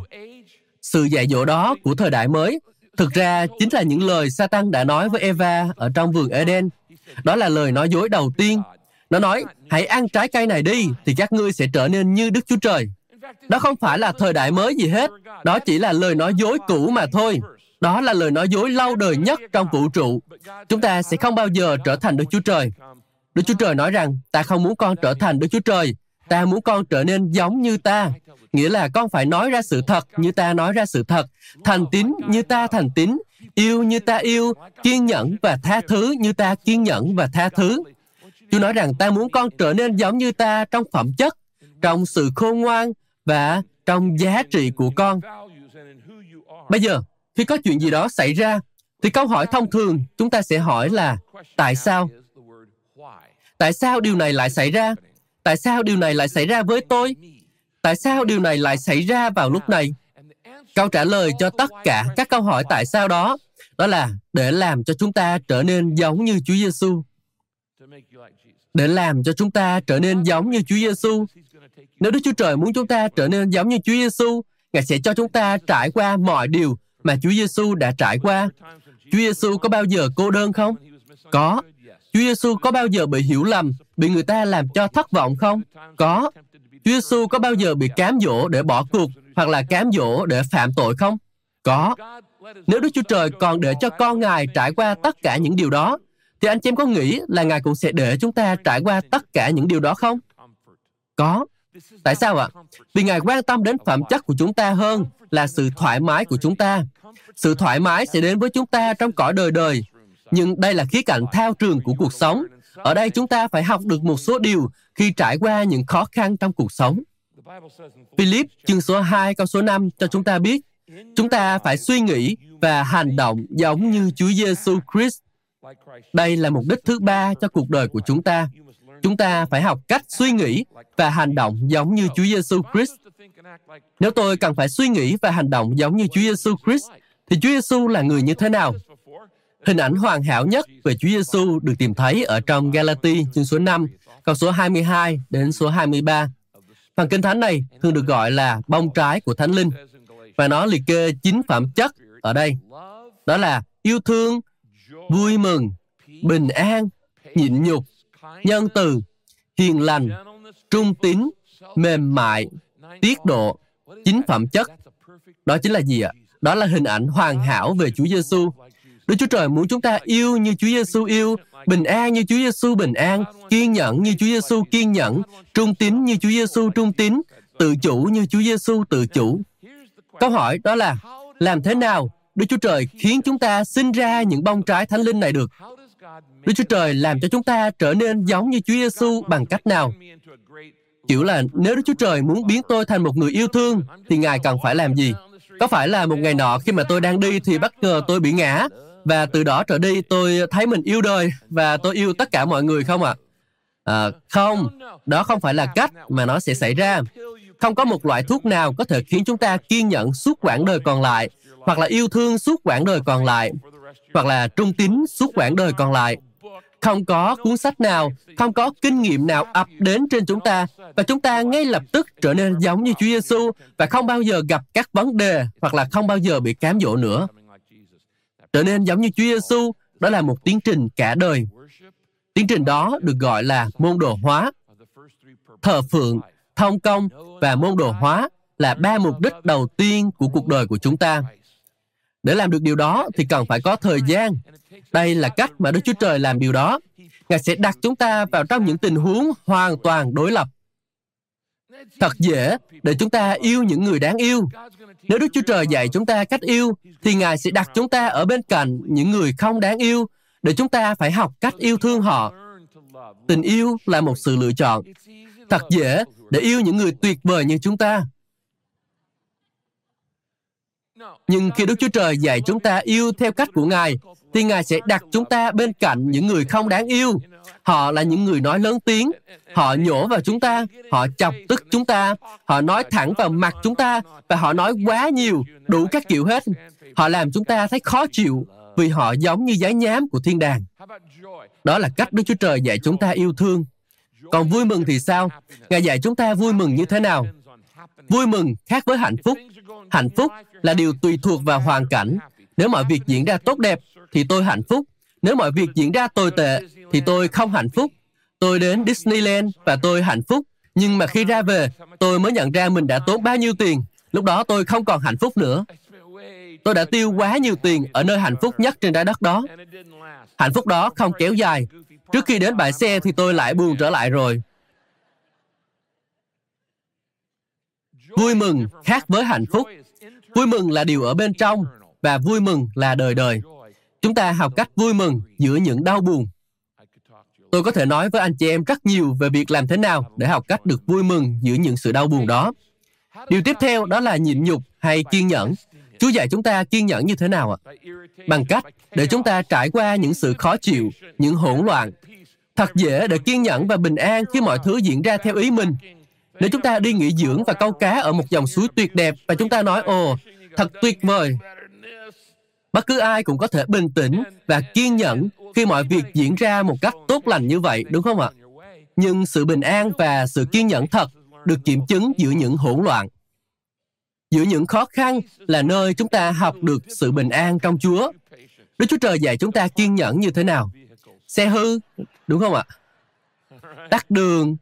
Sự dạy dỗ đó của thời đại mới thực ra chính là những lời Satan đã nói với Eva ở trong vườn Eden. Đó là lời nói dối đầu tiên. Nó nói, hãy ăn trái cây này đi, thì các ngươi sẽ trở nên như Đức Chúa Trời. Đó không phải là thời đại mới gì hết. Đó chỉ là lời nói dối cũ mà thôi. Đó là lời nói dối lâu đời nhất trong vũ trụ. Chúng ta sẽ không bao giờ trở thành Đức Chúa Trời. Đức Chúa Trời nói rằng, ta không muốn con trở thành Đức Chúa Trời. Ta muốn con trở nên giống như ta. Nghĩa là con phải nói ra sự thật như ta nói ra sự thật, thành tín như ta thành tín, yêu như ta yêu, kiên nhẫn và tha thứ như ta kiên nhẫn và tha thứ. Chúa nói rằng ta muốn con trở nên giống như ta trong phẩm chất, trong sự khôn ngoan và trong giá trị của con. Bây giờ, khi có chuyện gì đó xảy ra, thì câu hỏi thông thường chúng ta sẽ hỏi là tại sao? Tại sao điều này lại xảy ra? Tại sao điều này lại xảy ra với tôi? Tại sao điều này lại xảy ra vào lúc này? Câu trả lời cho tất cả các câu hỏi tại sao đó, đó là để làm cho chúng ta trở nên giống như Chúa Giêsu. Để làm cho chúng ta trở nên giống như Chúa Giêsu. Nếu Đức Chúa Trời muốn chúng ta trở nên giống như Chúa Giêsu, Ngài sẽ cho chúng ta trải qua mọi điều mà Chúa Giêsu đã trải qua. Chúa Giêsu có bao giờ cô đơn không? Có. Chúa Giêsu có bao giờ bị hiểu lầm, bị người ta làm cho thất vọng không? Có. Chúa Giêsu có bao giờ bị cám dỗ để bỏ cuộc hoặc là cám dỗ để phạm tội không? Có. Nếu Đức Chúa Trời còn để cho con Ngài trải qua tất cả những điều đó, thì anh chị em có nghĩ là Ngài cũng sẽ để chúng ta trải qua tất cả những điều đó không? Có. Tại sao ạ? Vì Ngài quan tâm đến phẩm chất của chúng ta hơn là sự thoải mái của chúng ta. Sự thoải mái sẽ đến với chúng ta trong cõi đời đời. Nhưng đây là khía cạnh thao trường của cuộc sống. Ở đây chúng ta phải học được một số điều khi trải qua những khó khăn trong cuộc sống. Philip chương số 2 câu số 5 cho chúng ta biết chúng ta phải suy nghĩ và hành động giống như Chúa Giêsu Christ. Đây là mục đích thứ ba cho cuộc đời của chúng ta. Chúng ta phải học cách suy nghĩ và hành động giống như Chúa Giêsu Christ. Nếu tôi cần phải suy nghĩ và hành động giống như Chúa Giêsu Christ, thì Chúa Giêsu là người như thế nào? Hình ảnh hoàn hảo nhất về Chúa Giêsu được tìm thấy ở trong Galati chương số 5, câu số 22 đến số 23. Phần Kinh Thánh này thường được gọi là bông trái của Thánh Linh, và nó liệt kê chín phẩm chất ở đây. Đó là yêu thương, vui mừng, bình an, nhịn nhục, nhân từ, hiền lành, trung tín, mềm mại, tiết độ, chín phẩm chất. Đó chính là gì ạ? Đó là hình ảnh hoàn hảo về Chúa Giêsu. Đức Chúa Trời muốn chúng ta yêu như Chúa Giêsu yêu, bình an như Chúa Giêsu bình an, kiên nhẫn như Chúa Giêsu kiên nhẫn, trung tín như Chúa Giêsu trung tín, tự chủ như Chúa Giêsu tự chủ. Câu hỏi đó là làm thế nào Đức Chúa Trời khiến chúng ta sinh ra những bông trái thánh linh này được? Đức Chúa Trời làm cho chúng ta trở nên giống như Chúa Giêsu bằng cách nào? Kiểu là nếu Đức Chúa Trời muốn biến tôi thành một người yêu thương thì Ngài cần phải làm gì? Có phải là một ngày nọ khi mà tôi đang đi thì bất ngờ tôi bị ngã và từ đó trở đi tôi thấy mình yêu đời và tôi yêu tất cả mọi người không ạ? À? À, không, đó không phải là cách mà nó sẽ xảy ra. Không có một loại thuốc nào có thể khiến chúng ta kiên nhẫn suốt quãng đời còn lại, hoặc là yêu thương suốt quãng đời còn lại, hoặc là trung tín suốt quãng đời còn lại. Không có cuốn sách nào, không có kinh nghiệm nào ập đến trên chúng ta và chúng ta ngay lập tức trở nên giống như Chúa Giêsu và không bao giờ gặp các vấn đề hoặc là không bao giờ bị cám dỗ nữa. Trở nên giống như Chúa Giêsu đó là một tiến trình cả đời. Tiến trình đó được gọi là môn đồ hóa. Thờ phượng, thông công và môn đồ hóa là ba mục đích đầu tiên của cuộc đời của chúng ta. Để làm được điều đó thì cần phải có thời gian. Đây là cách mà Đức Chúa Trời làm điều đó. Ngài sẽ đặt chúng ta vào trong những tình huống hoàn toàn đối lập. Thật dễ để chúng ta yêu những người đáng yêu. Nếu Đức Chúa Trời dạy chúng ta cách yêu, thì Ngài sẽ đặt chúng ta ở bên cạnh những người không đáng yêu, để chúng ta phải học cách yêu thương họ. Tình yêu là một sự lựa chọn. Thật dễ để yêu những người tuyệt vời như chúng ta. Nhưng khi Đức Chúa Trời dạy chúng ta yêu theo cách của Ngài, thì Ngài sẽ đặt chúng ta bên cạnh những người không đáng yêu. Họ là những người nói lớn tiếng, họ nhổ vào chúng ta, họ chọc tức chúng ta, họ nói thẳng vào mặt chúng ta và họ nói quá nhiều, đủ các kiểu hết. Họ làm chúng ta thấy khó chịu vì họ giống như giấy nhám của thiên đàng. Đó là cách Đức Chúa Trời dạy chúng ta yêu thương. Còn vui mừng thì sao? Ngài dạy chúng ta vui mừng như thế nào? Vui mừng khác với hạnh phúc. Hạnh phúc là điều tùy thuộc vào hoàn cảnh. Nếu mọi việc diễn ra tốt đẹp, thì tôi hạnh phúc. Nếu mọi việc diễn ra tồi tệ, thì tôi không hạnh phúc. Tôi đến Disneyland và tôi hạnh phúc. Nhưng mà khi ra về, tôi mới nhận ra mình đã tốn bao nhiêu tiền. Lúc đó tôi không còn hạnh phúc nữa. Tôi đã tiêu quá nhiều tiền ở nơi hạnh phúc nhất trên trái đất đó. Hạnh phúc đó không kéo dài. Trước khi đến bãi xe thì tôi lại buồn trở lại rồi. Vui mừng khác với hạnh phúc. Vui mừng là điều ở bên trong và vui mừng là đời đời. Chúng ta học cách vui mừng giữa những đau buồn. Tôi có thể nói với anh chị em rất nhiều về việc làm thế nào để học cách được vui mừng giữa những sự đau buồn đó. Điều tiếp theo đó là nhịn nhục hay kiên nhẫn. Chúa dạy chúng ta kiên nhẫn như thế nào ạ? Bằng cách để chúng ta trải qua những sự khó chịu, những hỗn loạn. Thật dễ để kiên nhẫn và bình an khi mọi thứ diễn ra theo ý mình. Nếu chúng ta đi nghỉ dưỡng và câu cá ở một dòng suối tuyệt đẹp và chúng ta nói, ồ, thật tuyệt vời. Bất cứ ai cũng có thể bình tĩnh và kiên nhẫn khi mọi việc diễn ra một cách tốt lành như vậy, đúng không ạ? Nhưng sự bình an và sự kiên nhẫn thật được kiểm chứng giữa những hỗn loạn. Giữa những khó khăn là nơi chúng ta học được sự bình an trong Chúa. Đức Chúa Trời dạy chúng ta kiên nhẫn như thế nào? Xe hư, đúng không ạ? Tắt đường,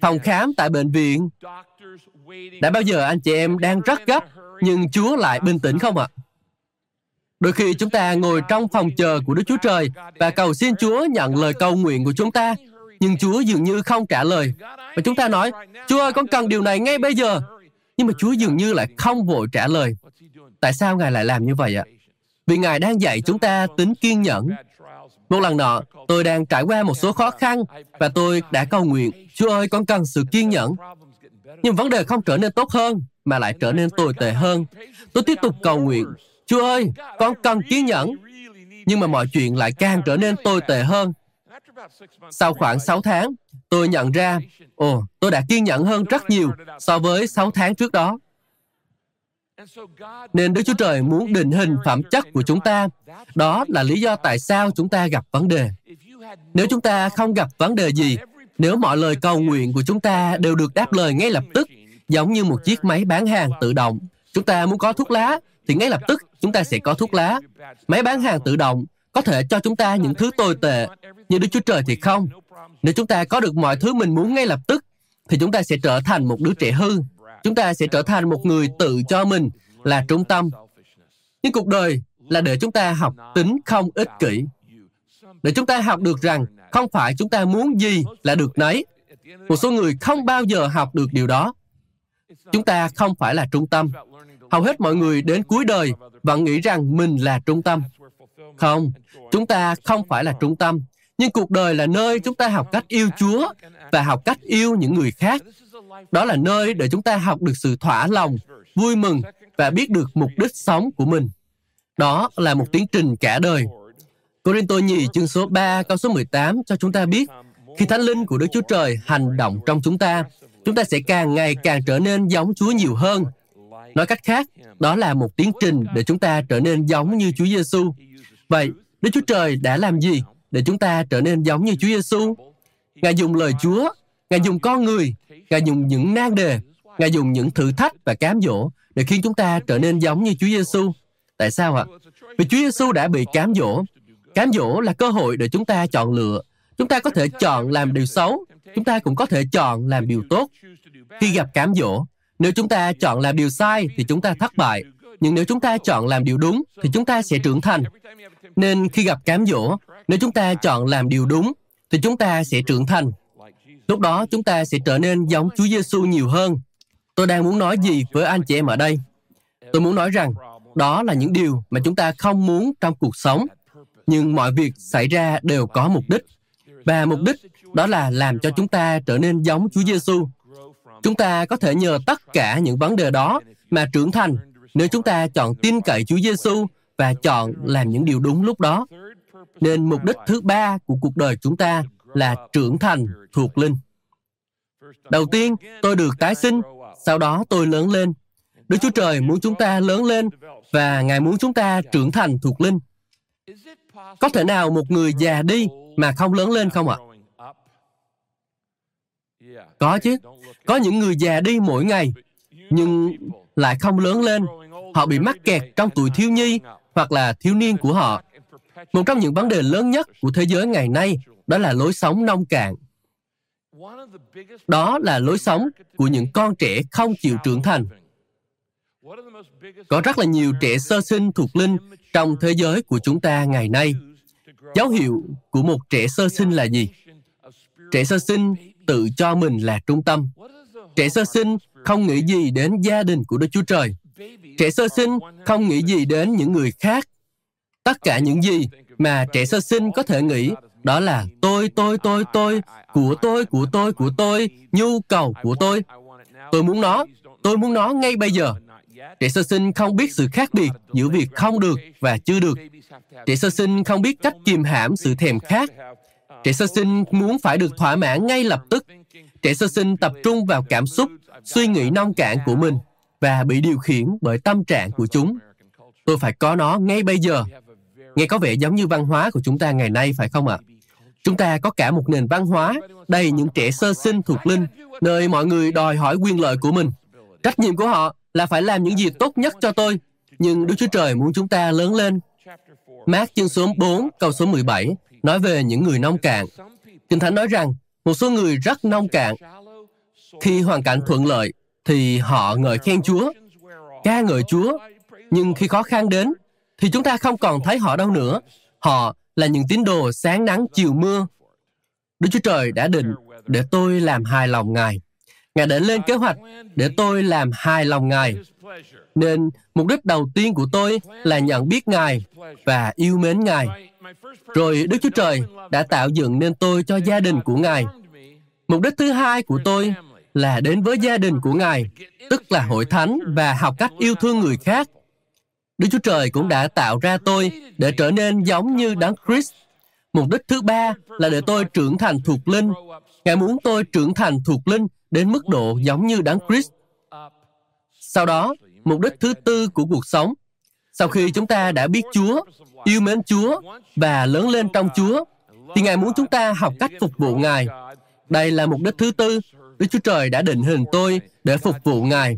phòng khám tại bệnh viện. Đã bao giờ anh chị em đang rất gấp, nhưng Chúa lại bình tĩnh không ạ? Đôi khi chúng ta ngồi trong phòng chờ của Đức Chúa Trời và cầu xin Chúa nhận lời cầu nguyện của chúng ta, nhưng Chúa dường như không trả lời. Và chúng ta nói, Chúa ơi, con cần điều này ngay bây giờ. Nhưng mà Chúa dường như lại không vội trả lời. Tại sao Ngài lại làm như vậy ạ? Vì Ngài đang dạy chúng ta tính kiên nhẫn. Một lần nọ, tôi đang trải qua một số khó khăn và tôi đã cầu nguyện, Chúa ơi, con cần sự kiên nhẫn. Nhưng vấn đề không trở nên tốt hơn, mà lại trở nên tồi tệ hơn. Tôi tiếp tục cầu nguyện, Chúa ơi, con cần kiên nhẫn. Nhưng mà mọi chuyện lại càng trở nên tồi tệ hơn. Sau khoảng 6 tháng, tôi nhận ra, ồ, tôi đã kiên nhẫn hơn rất nhiều so với 6 tháng trước đó. Nên Đức Chúa Trời muốn định hình phẩm chất của chúng ta. Đó là lý do tại sao chúng ta gặp vấn đề. Nếu chúng ta không gặp vấn đề gì, nếu mọi lời cầu nguyện của chúng ta đều được đáp lời ngay lập tức, giống như một chiếc máy bán hàng tự động, chúng ta muốn có thuốc lá, thì ngay lập tức chúng ta sẽ có thuốc lá. Máy bán hàng tự động có thể cho chúng ta những thứ tồi tệ, nhưng Đức Chúa Trời thì không. Nếu chúng ta có được mọi thứ mình muốn ngay lập tức, thì chúng ta sẽ trở thành một đứa trẻ hư. Chúng ta sẽ trở thành một người tự cho mình là trung tâm. Nhưng cuộc đời là để chúng ta học tính không ích kỷ. Để chúng ta học được rằng không phải chúng ta muốn gì là được nấy. Một số người không bao giờ học được điều đó. chúng ta không phải là trung tâm. Hầu hết mọi người đến cuối đời vẫn nghĩ rằng mình là trung tâm. Không, chúng ta không phải là trung tâm. Nhưng cuộc đời là nơi chúng ta học cách yêu Chúa và học cách yêu những người khác. Đó là nơi để chúng ta học được sự thỏa lòng, vui mừng và biết được mục đích sống của mình. Đó là một tiến trình cả đời. Corinto nhì chương số 3 câu số 18 cho chúng ta biết khi Thánh Linh của Đức Chúa Trời hành động trong chúng ta, chúng ta sẽ càng ngày càng trở nên giống Chúa nhiều hơn. Nói cách khác, đó là một tiến trình để chúng ta trở nên giống như Chúa Giêsu. Vậy, Đức Chúa Trời đã làm gì để chúng ta trở nên giống như Chúa Giêsu? Ngài dùng lời Chúa, Ngài dùng con người, Ngài dùng những nan đề, Ngài dùng những thử thách và cám dỗ để khiến chúng ta trở nên giống như Chúa Giêsu. Tại sao ạ? Vì Chúa Giêsu đã bị cám dỗ. Cám dỗ là cơ hội để chúng ta chọn lựa. Chúng ta có thể chọn làm điều xấu, chúng ta cũng có thể chọn làm điều tốt. Khi gặp cám dỗ, nếu chúng ta chọn làm điều sai thì chúng ta thất bại. Nhưng nếu chúng ta chọn làm điều đúng thì chúng ta sẽ trưởng thành. Nên khi gặp cám dỗ, nếu chúng ta chọn làm điều đúng thì chúng ta sẽ trưởng thành. Lúc đó chúng ta sẽ trở nên giống Chúa Giêsu nhiều hơn. Tôi đang muốn nói gì với anh chị em ở đây? Tôi muốn nói rằng đó là những điều mà chúng ta không muốn trong cuộc sống. Nhưng mọi việc xảy ra đều có mục đích. Và mục đích đó là làm cho chúng ta trở nên giống Chúa Giêsu. Chúng ta có thể nhờ tất cả những vấn đề đó mà trưởng thành nếu chúng ta chọn tin cậy Chúa Giêsu và chọn làm những điều đúng lúc đó. Nên mục đích thứ ba của cuộc đời chúng ta là trưởng thành thuộc linh. Đầu tiên, tôi được tái sinh, sau đó tôi lớn lên. Đức Chúa Trời muốn chúng ta lớn lên và Ngài muốn chúng ta trưởng thành thuộc linh. Có thể nào một người già đi mà không lớn lên không ạ? Có chứ. Có những người già đi mỗi ngày, nhưng lại không lớn lên. Họ bị mắc kẹt trong tuổi thiếu nhi hoặc là thiếu niên của họ. Một trong những vấn đề lớn nhất của thế giới ngày nay đó là lối sống nông cạn. Đó là lối sống của những con trẻ không chịu trưởng thành. Có rất là nhiều trẻ sơ sinh thuộc linh trong thế giới của chúng ta ngày nay. Dấu hiệu của một trẻ sơ sinh là gì? Trẻ sơ sinh tự cho mình là trung tâm. Trẻ sơ sinh không nghĩ gì đến gia đình của Đức Chúa Trời. Trẻ sơ sinh không nghĩ gì đến những người khác. Tất cả những gì mà trẻ sơ sinh có thể nghĩ đó là tôi, tôi, tôi, tôi, của tôi, của tôi, của tôi, nhu cầu của tôi. Tôi muốn nó, tôi muốn nó ngay bây giờ. Trẻ sơ sinh không biết sự khác biệt giữa việc không được và chưa được. Trẻ sơ sinh không biết cách kiềm hãm sự thèm khát. Trẻ sơ sinh muốn phải được thỏa mãn ngay lập tức. Trẻ sơ sinh tập trung vào cảm xúc, suy nghĩ nông cạn của mình và bị điều khiển bởi tâm trạng của chúng. Tôi phải có nó ngay bây giờ. Nghe có vẻ giống như văn hóa của chúng ta ngày nay phải không ạ? Chúng ta có cả một nền văn hóa đầy những trẻ sơ sinh thuộc linh, nơi mọi người đòi hỏi quyền lợi của mình. Trách nhiệm của họ là phải làm những gì tốt nhất cho tôi. Nhưng Đức Chúa Trời muốn chúng ta lớn lên. Mát chương số 4, câu số 17, nói về những người nông cạn. Kinh Thánh nói rằng, một số người rất nông cạn. Khi hoàn cảnh thuận lợi, thì họ ngợi khen Chúa, ca ngợi Chúa. Nhưng khi khó khăn đến, thì chúng ta không còn thấy họ đâu nữa. Họ là những tín đồ sáng nắng chiều mưa. Đức Chúa Trời đã định để tôi làm hài lòng Ngài. Ngài đã lên kế hoạch để tôi làm hài lòng Ngài. Nên mục đích đầu tiên của tôi là nhận biết Ngài và yêu mến Ngài. Rồi Đức Chúa Trời đã tạo dựng nên tôi cho gia đình của Ngài. Mục đích thứ hai của tôi là đến với gia đình của Ngài, tức là hội thánh và học cách yêu thương người khác. Đức Chúa Trời cũng đã tạo ra tôi để trở nên giống như Đấng Christ. Mục đích thứ ba là để tôi trưởng thành thuộc linh. Ngài muốn tôi trưởng thành thuộc linh đến mức độ giống như Đấng Christ. Sau đó, mục đích thứ tư của cuộc sống, sau khi chúng ta đã biết Chúa, yêu mến Chúa và lớn lên trong Chúa, thì Ngài muốn chúng ta học cách phục vụ Ngài. Đây là mục đích thứ tư. Đức Chúa Trời đã định hình tôi để phục vụ Ngài.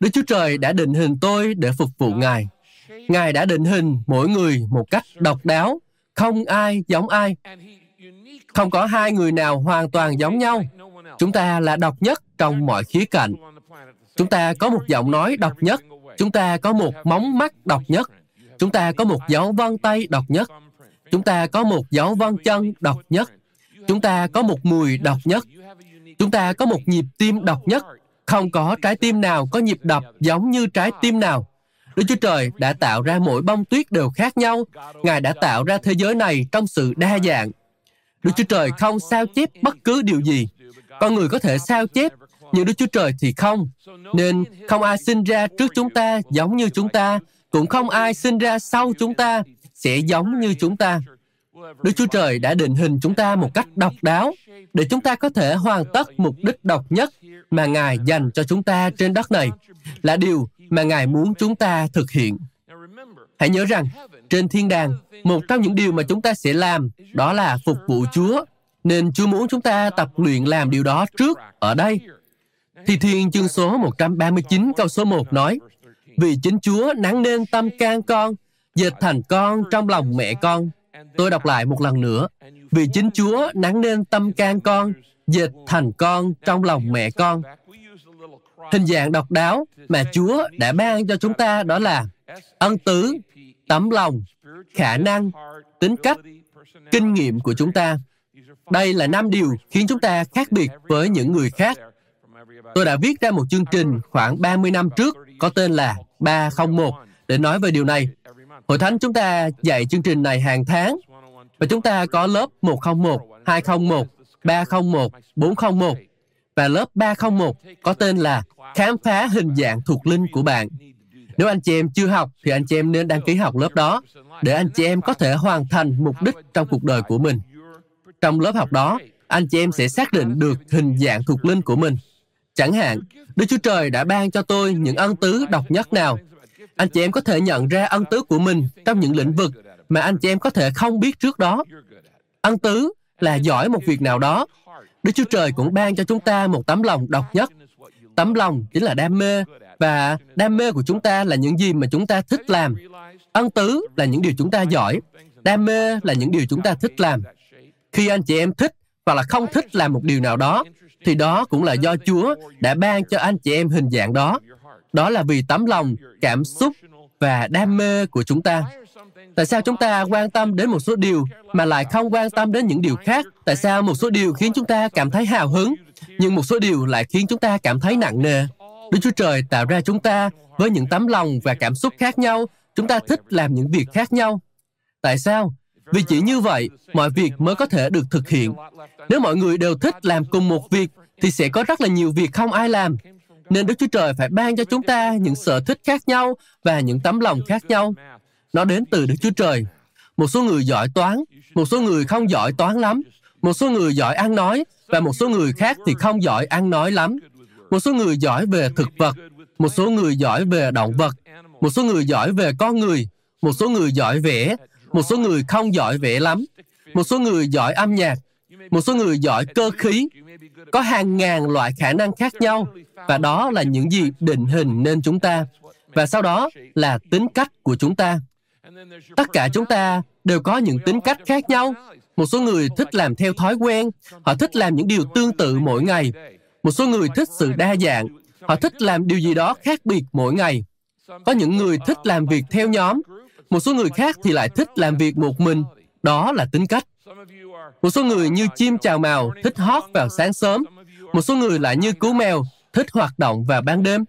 Đức Chúa Trời đã định hình tôi để phục vụ Ngài. Ngài đã định hình mỗi người một cách độc đáo, không ai giống ai. Không có hai người nào hoàn toàn giống nhau. Chúng ta là độc nhất trong mọi khía cạnh. Chúng ta có một giọng nói độc nhất. Chúng ta có một móng mắt độc nhất. Chúng ta có một dấu vân tay độc nhất. Chúng ta có một dấu vân chân độc nhất. Chúng ta có một mùi độc nhất. Chúng ta có một nhịp tim độc nhất. Không có trái tim nào có nhịp đập giống như trái tim nào. Đức Chúa Trời đã tạo ra mỗi bông tuyết đều khác nhau. Ngài đã tạo ra thế giới này trong sự đa dạng. Đức Chúa Trời không sao chép bất cứ điều gì. Con người có thể sao chép, nhưng Đức Chúa Trời thì không. Nên không ai sinh ra trước chúng ta giống như chúng ta, cũng không ai sinh ra sau chúng ta sẽ giống như chúng ta. Đức Chúa Trời đã định hình chúng ta một cách độc đáo để chúng ta có thể hoàn tất mục đích độc nhất mà Ngài dành cho chúng ta trên đất này, là điều mà Ngài muốn chúng ta thực hiện. Hãy nhớ rằng, trên thiên đàng, một trong những điều mà chúng ta sẽ làm đó là phục vụ Chúa, nên Chúa muốn chúng ta tập luyện làm điều đó trước ở đây. Thì thiên chương số 139 câu số 1 nói, vì chính Chúa nắng nên tâm can con, dệt thành con trong lòng mẹ con. Tôi đọc lại một lần nữa. Vì chính Chúa nắng nên tâm can con, dệt thành con trong lòng mẹ con. Hình dạng độc đáo mà Chúa đã ban cho chúng ta đó là ân tứ, tấm lòng, khả năng, tính cách, kinh nghiệm của chúng ta. Đây là năm điều khiến chúng ta khác biệt với những người khác. Tôi đã viết ra một chương trình khoảng 30 năm trước có tên là 301 để nói về điều này. Hội Thánh chúng ta dạy chương trình này hàng tháng và chúng ta có lớp 101, 201, 301, 401 và lớp 301 có tên là Khám phá hình dạng thuộc linh của bạn. Nếu anh chị em chưa học thì anh chị em nên đăng ký học lớp đó để anh chị em có thể hoàn thành mục đích trong cuộc đời của mình. Trong lớp học đó, anh chị em sẽ xác định được hình dạng thuộc linh của mình. Chẳng hạn, Đức Chúa Trời đã ban cho tôi những ân tứ độc nhất nào. Anh chị em có thể nhận ra ân tứ của mình trong những lĩnh vực mà anh chị em có thể không biết trước đó. Ân tứ là giỏi một việc nào đó. Đức Chúa Trời cũng ban cho chúng ta một tấm lòng độc nhất. Tấm lòng chính là đam mê, và đam mê của chúng ta là những gì mà chúng ta thích làm. Ân tứ là những điều chúng ta giỏi. Đam mê là những điều chúng ta thích làm. Khi anh chị em thích hoặc là không thích làm một điều nào đó, thì đó cũng là do Chúa đã ban cho anh chị em hình dạng đó. Đó là vì tấm lòng, cảm xúc và đam mê của chúng ta. Tại sao chúng ta quan tâm đến một số điều mà lại không quan tâm đến những điều khác? Tại sao một số điều khiến chúng ta cảm thấy hào hứng, nhưng một số điều lại khiến chúng ta cảm thấy nặng nề? Đức Chúa Trời tạo ra chúng ta với những tấm lòng và cảm xúc khác nhau. Chúng ta thích làm những việc khác nhau. Tại sao? Vì chỉ như vậy, mọi việc mới có thể được thực hiện. Nếu mọi người đều thích làm cùng một việc, thì sẽ có rất là nhiều việc không ai làm. Nên Đức Chúa Trời phải ban cho chúng ta những sở thích khác nhau và những tấm lòng khác nhau. Nó đến từ Đức Chúa Trời. Một số người giỏi toán, một số người không giỏi toán lắm, một số người giỏi ăn nói và một số người khác thì không giỏi ăn nói lắm. Một số người giỏi về thực vật, một số người giỏi về động vật, một số người giỏi về con người, một số người giỏi vẽ, một số người không giỏi vẽ lắm, một số người giỏi âm nhạc, một số người giỏi cơ khí. Có hàng ngàn loại khả năng khác nhau và đó là những gì định hình nên chúng ta. Và sau đó là tính cách của chúng ta. Tất cả chúng ta đều có những tính cách khác nhau. Một số người thích làm theo thói quen, họ thích làm những điều tương tự mỗi ngày. Một số người thích sự đa dạng, họ thích làm điều gì đó khác biệt mỗi ngày. Có những người thích làm việc theo nhóm, một số người khác thì lại thích làm việc một mình. Đó là tính cách. Một số người như chim chào màu, thích hót vào sáng sớm. Một số người lại như cú mèo, thích hoạt động vào ban đêm.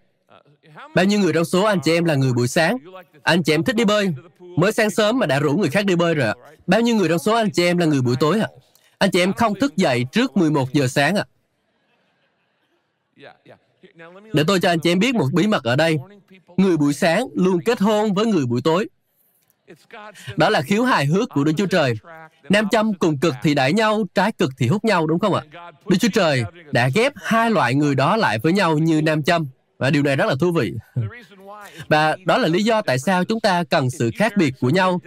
Bao nhiêu người trong số anh chị em là người buổi sáng? Anh chị em thích đi bơi. Mới sáng sớm mà đã rủ người khác đi bơi rồi ạ. Bao nhiêu người trong số anh chị em là người buổi tối ạ? Anh chị em không thức dậy trước 11 giờ sáng ạ. Để tôi cho anh chị em biết một bí mật ở đây. Người buổi sáng luôn kết hôn với người buổi tối. Đó là khiếu hài hước của Đức Chúa Trời. Nam châm cùng cực thì đẩy nhau, trái cực thì hút nhau, đúng không ạ? Đức Chúa Trời đã ghép hai loại người đó lại với nhau như nam châm. Và điều này rất là thú vị. Và đó là lý do tại sao chúng ta cần sự khác biệt của nhau.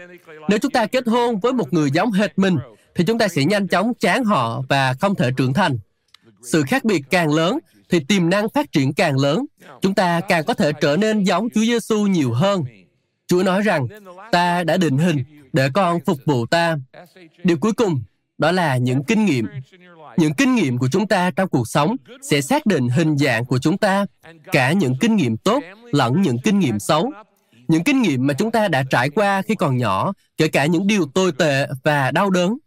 Nếu chúng ta kết hôn với một người giống hệt mình, thì chúng ta sẽ nhanh chóng chán họ và không thể trưởng thành. Sự khác biệt càng lớn, thì tiềm năng phát triển càng lớn. Chúng ta càng có thể trở nên giống Chúa Giêsu nhiều hơn. Chúa nói rằng, ta đã định hình để con phục vụ ta. Điều cuối cùng, đó là những kinh nghiệm. Những kinh nghiệm của chúng ta trong cuộc sống sẽ xác định hình dạng của chúng ta, cả những kinh nghiệm tốt lẫn những kinh nghiệm xấu. Những kinh nghiệm mà chúng ta đã trải qua khi còn nhỏ, kể cả những điều tồi tệ và đau đớn.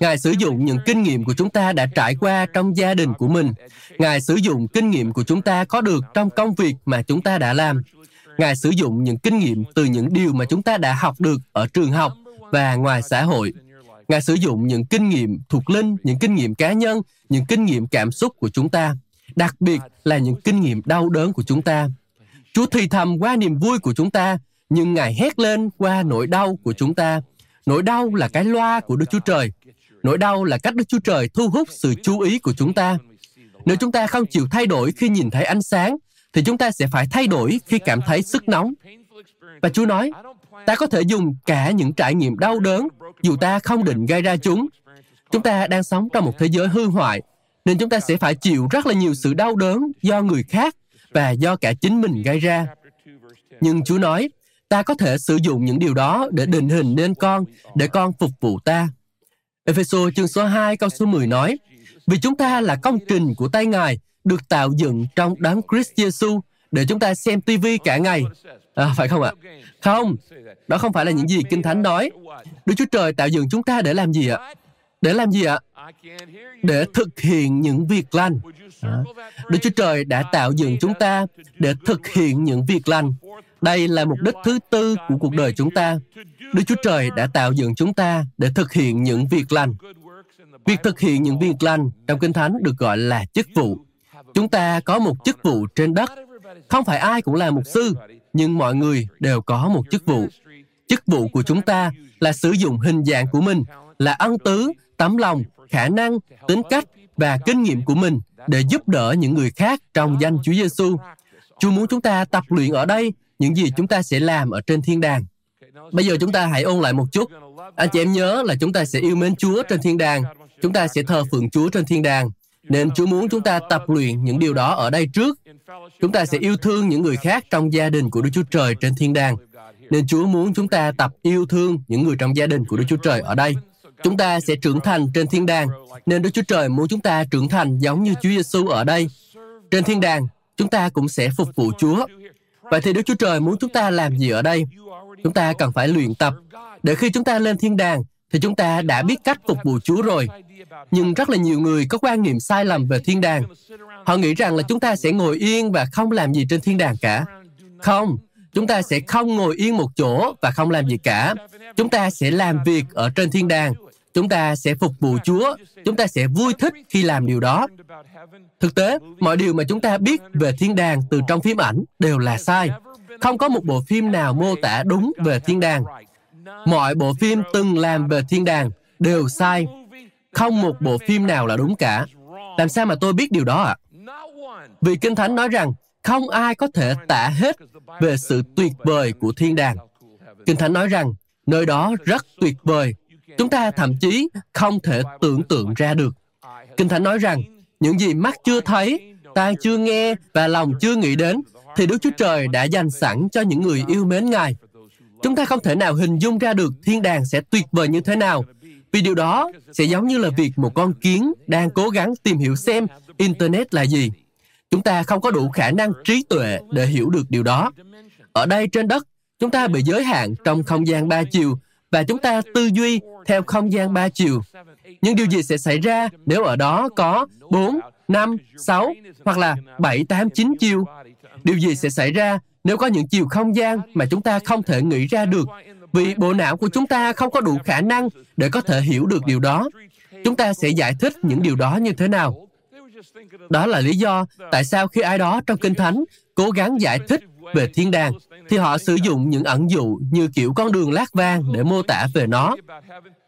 Ngài sử dụng những kinh nghiệm của chúng ta đã trải qua trong gia đình của mình. Ngài sử dụng kinh nghiệm của chúng ta có được trong công việc mà chúng ta đã làm. Ngài sử dụng những kinh nghiệm từ những điều mà chúng ta đã học được ở trường học và ngoài xã hội. Ngài sử dụng những kinh nghiệm thuộc linh, những kinh nghiệm cá nhân, những kinh nghiệm cảm xúc của chúng ta, đặc biệt là những kinh nghiệm đau đớn của chúng ta. Chúa thì thầm qua niềm vui của chúng ta, nhưng Ngài hét lên qua nỗi đau của chúng ta. Nỗi đau là cái loa của Đức Chúa Trời. Nỗi đau là cách Đức Chúa Trời thu hút sự chú ý của chúng ta. Nếu chúng ta không chịu thay đổi khi nhìn thấy ánh sáng, thì chúng ta sẽ phải thay đổi khi cảm thấy sức nóng. Và Chúa nói, ta có thể dùng cả những trải nghiệm đau đớn dù ta không định gây ra chúng. Chúng ta đang sống trong một thế giới hư hoại, nên chúng ta sẽ phải chịu rất là nhiều sự đau đớn do người khác và do cả chính mình gây ra. Nhưng Chúa nói, ta có thể sử dụng những điều đó để định hình nên con, để con phục vụ ta. Ephesos chương số 2 câu số 10 nói, Vì chúng ta là công trình của tay Ngài, được tạo dựng trong đám Christ Jesus để chúng ta xem TV cả ngày. À, phải không ạ? Không, đó không phải là những gì Kinh Thánh nói. Đức Chúa Trời tạo dựng chúng ta để làm gì ạ? Để làm gì ạ? Để thực hiện những việc lành. À, Đức Chúa Trời đã tạo dựng chúng ta để thực hiện những việc lành. Đây là mục đích thứ tư của cuộc đời chúng ta. Đức Chúa Trời đã tạo dựng chúng ta để thực hiện những việc lành. Việc thực hiện những việc lành trong Kinh Thánh được gọi là chức vụ. Chúng ta có một chức vụ trên đất. Không phải ai cũng là mục sư, nhưng mọi người đều có một chức vụ. Chức vụ của chúng ta là sử dụng hình dạng của mình, là ân tứ, tấm lòng, khả năng, tính cách và kinh nghiệm của mình để giúp đỡ những người khác trong danh Chúa Giêsu. Chúa muốn chúng ta tập luyện ở đây những gì chúng ta sẽ làm ở trên thiên đàng. Bây giờ chúng ta hãy ôn lại một chút. Anh chị em nhớ là chúng ta sẽ yêu mến Chúa trên thiên đàng. Chúng ta sẽ thờ phượng Chúa trên thiên đàng. Nên Chúa muốn chúng ta tập luyện những điều đó ở đây trước. Chúng ta sẽ yêu thương những người khác trong gia đình của Đức Chúa Trời trên thiên đàng. Nên Chúa muốn chúng ta tập yêu thương những người trong gia đình của Đức Chúa Trời ở đây. Chúng ta sẽ trưởng thành trên thiên đàng, nên Đức Chúa Trời muốn chúng ta trưởng thành giống như Chúa Giêsu ở đây. Trên thiên đàng, chúng ta cũng sẽ phục vụ Chúa. Vậy thì Đức Chúa Trời muốn chúng ta làm gì ở đây? Chúng ta cần phải luyện tập, để khi chúng ta lên thiên đàng, thì chúng ta đã biết cách phục vụ Chúa rồi. Nhưng rất là nhiều người có quan niệm sai lầm về thiên đàng. Họ nghĩ rằng là chúng ta sẽ ngồi yên và không làm gì trên thiên đàng cả. Không, chúng ta sẽ không ngồi yên một chỗ và không làm gì cả. Chúng ta sẽ làm việc ở trên thiên đàng. Chúng ta sẽ phục vụ Chúa. Chúng ta sẽ vui thích khi làm điều đó. Thực tế, mọi điều mà chúng ta biết về thiên đàng từ trong phim ảnh đều là sai. Không có một bộ phim nào mô tả đúng về thiên đàng. Mọi bộ phim từng làm về thiên đàng đều sai. Không một bộ phim nào là đúng cả. Làm sao mà tôi biết điều đó ạ? À? Vì Kinh Thánh nói rằng không ai có thể tả hết về sự tuyệt vời của thiên đàng. Kinh Thánh nói rằng nơi đó rất tuyệt vời. Chúng ta thậm chí không thể tưởng tượng ra được. Kinh Thánh nói rằng những gì mắt chưa thấy, tai chưa nghe và lòng chưa nghĩ đến thì Đức Chúa Trời đã dành sẵn cho những người yêu mến Ngài. Chúng ta không thể nào hình dung ra được thiên đàng sẽ tuyệt vời như thế nào, vì điều đó sẽ giống như là việc một con kiến đang cố gắng tìm hiểu xem Internet là gì. Chúng ta không có đủ khả năng trí tuệ để hiểu được điều đó. Ở đây trên đất, chúng ta bị giới hạn trong không gian ba chiều và chúng ta tư duy theo không gian ba chiều. Nhưng điều gì sẽ xảy ra nếu ở đó có 4, 5, 6 hoặc là 7, 8, 9 chiều? Điều gì sẽ xảy ra nếu có những chiều không gian mà chúng ta không thể nghĩ ra được vì bộ não của chúng ta không có đủ khả năng để có thể hiểu được điều đó. Chúng ta sẽ giải thích những điều đó như thế nào? Đó là lý do tại sao khi ai đó trong Kinh Thánh cố gắng giải thích về thiên đàng, thì họ sử dụng những ẩn dụ như kiểu con đường lát vàng để mô tả về nó.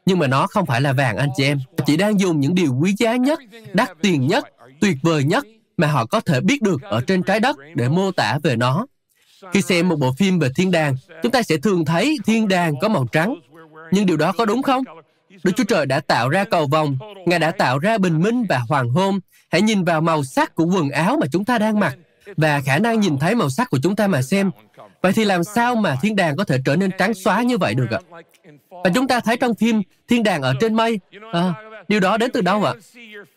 Nhưng mà nó không phải là vàng anh chị em. Chỉ đang dùng những điều quý giá nhất, đắt tiền nhất, tuyệt vời nhất mà họ có thể biết được ở trên trái đất để mô tả về nó. Khi xem một bộ phim về thiên đàng, chúng ta sẽ thường thấy thiên đàng có màu trắng. Nhưng điều đó có đúng không? Đức Chúa Trời đã tạo ra cầu vòng, Ngài đã tạo ra bình minh và hoàng hôn. Hãy nhìn vào màu sắc của quần áo mà chúng ta đang mặc và khả năng nhìn thấy màu sắc của chúng ta mà xem. Vậy thì làm sao mà thiên đàng có thể trở nên trắng xóa như vậy được ạ? Và chúng ta thấy trong phim Thiên đàng ở trên mây, à, điều đó đến từ đâu ạ?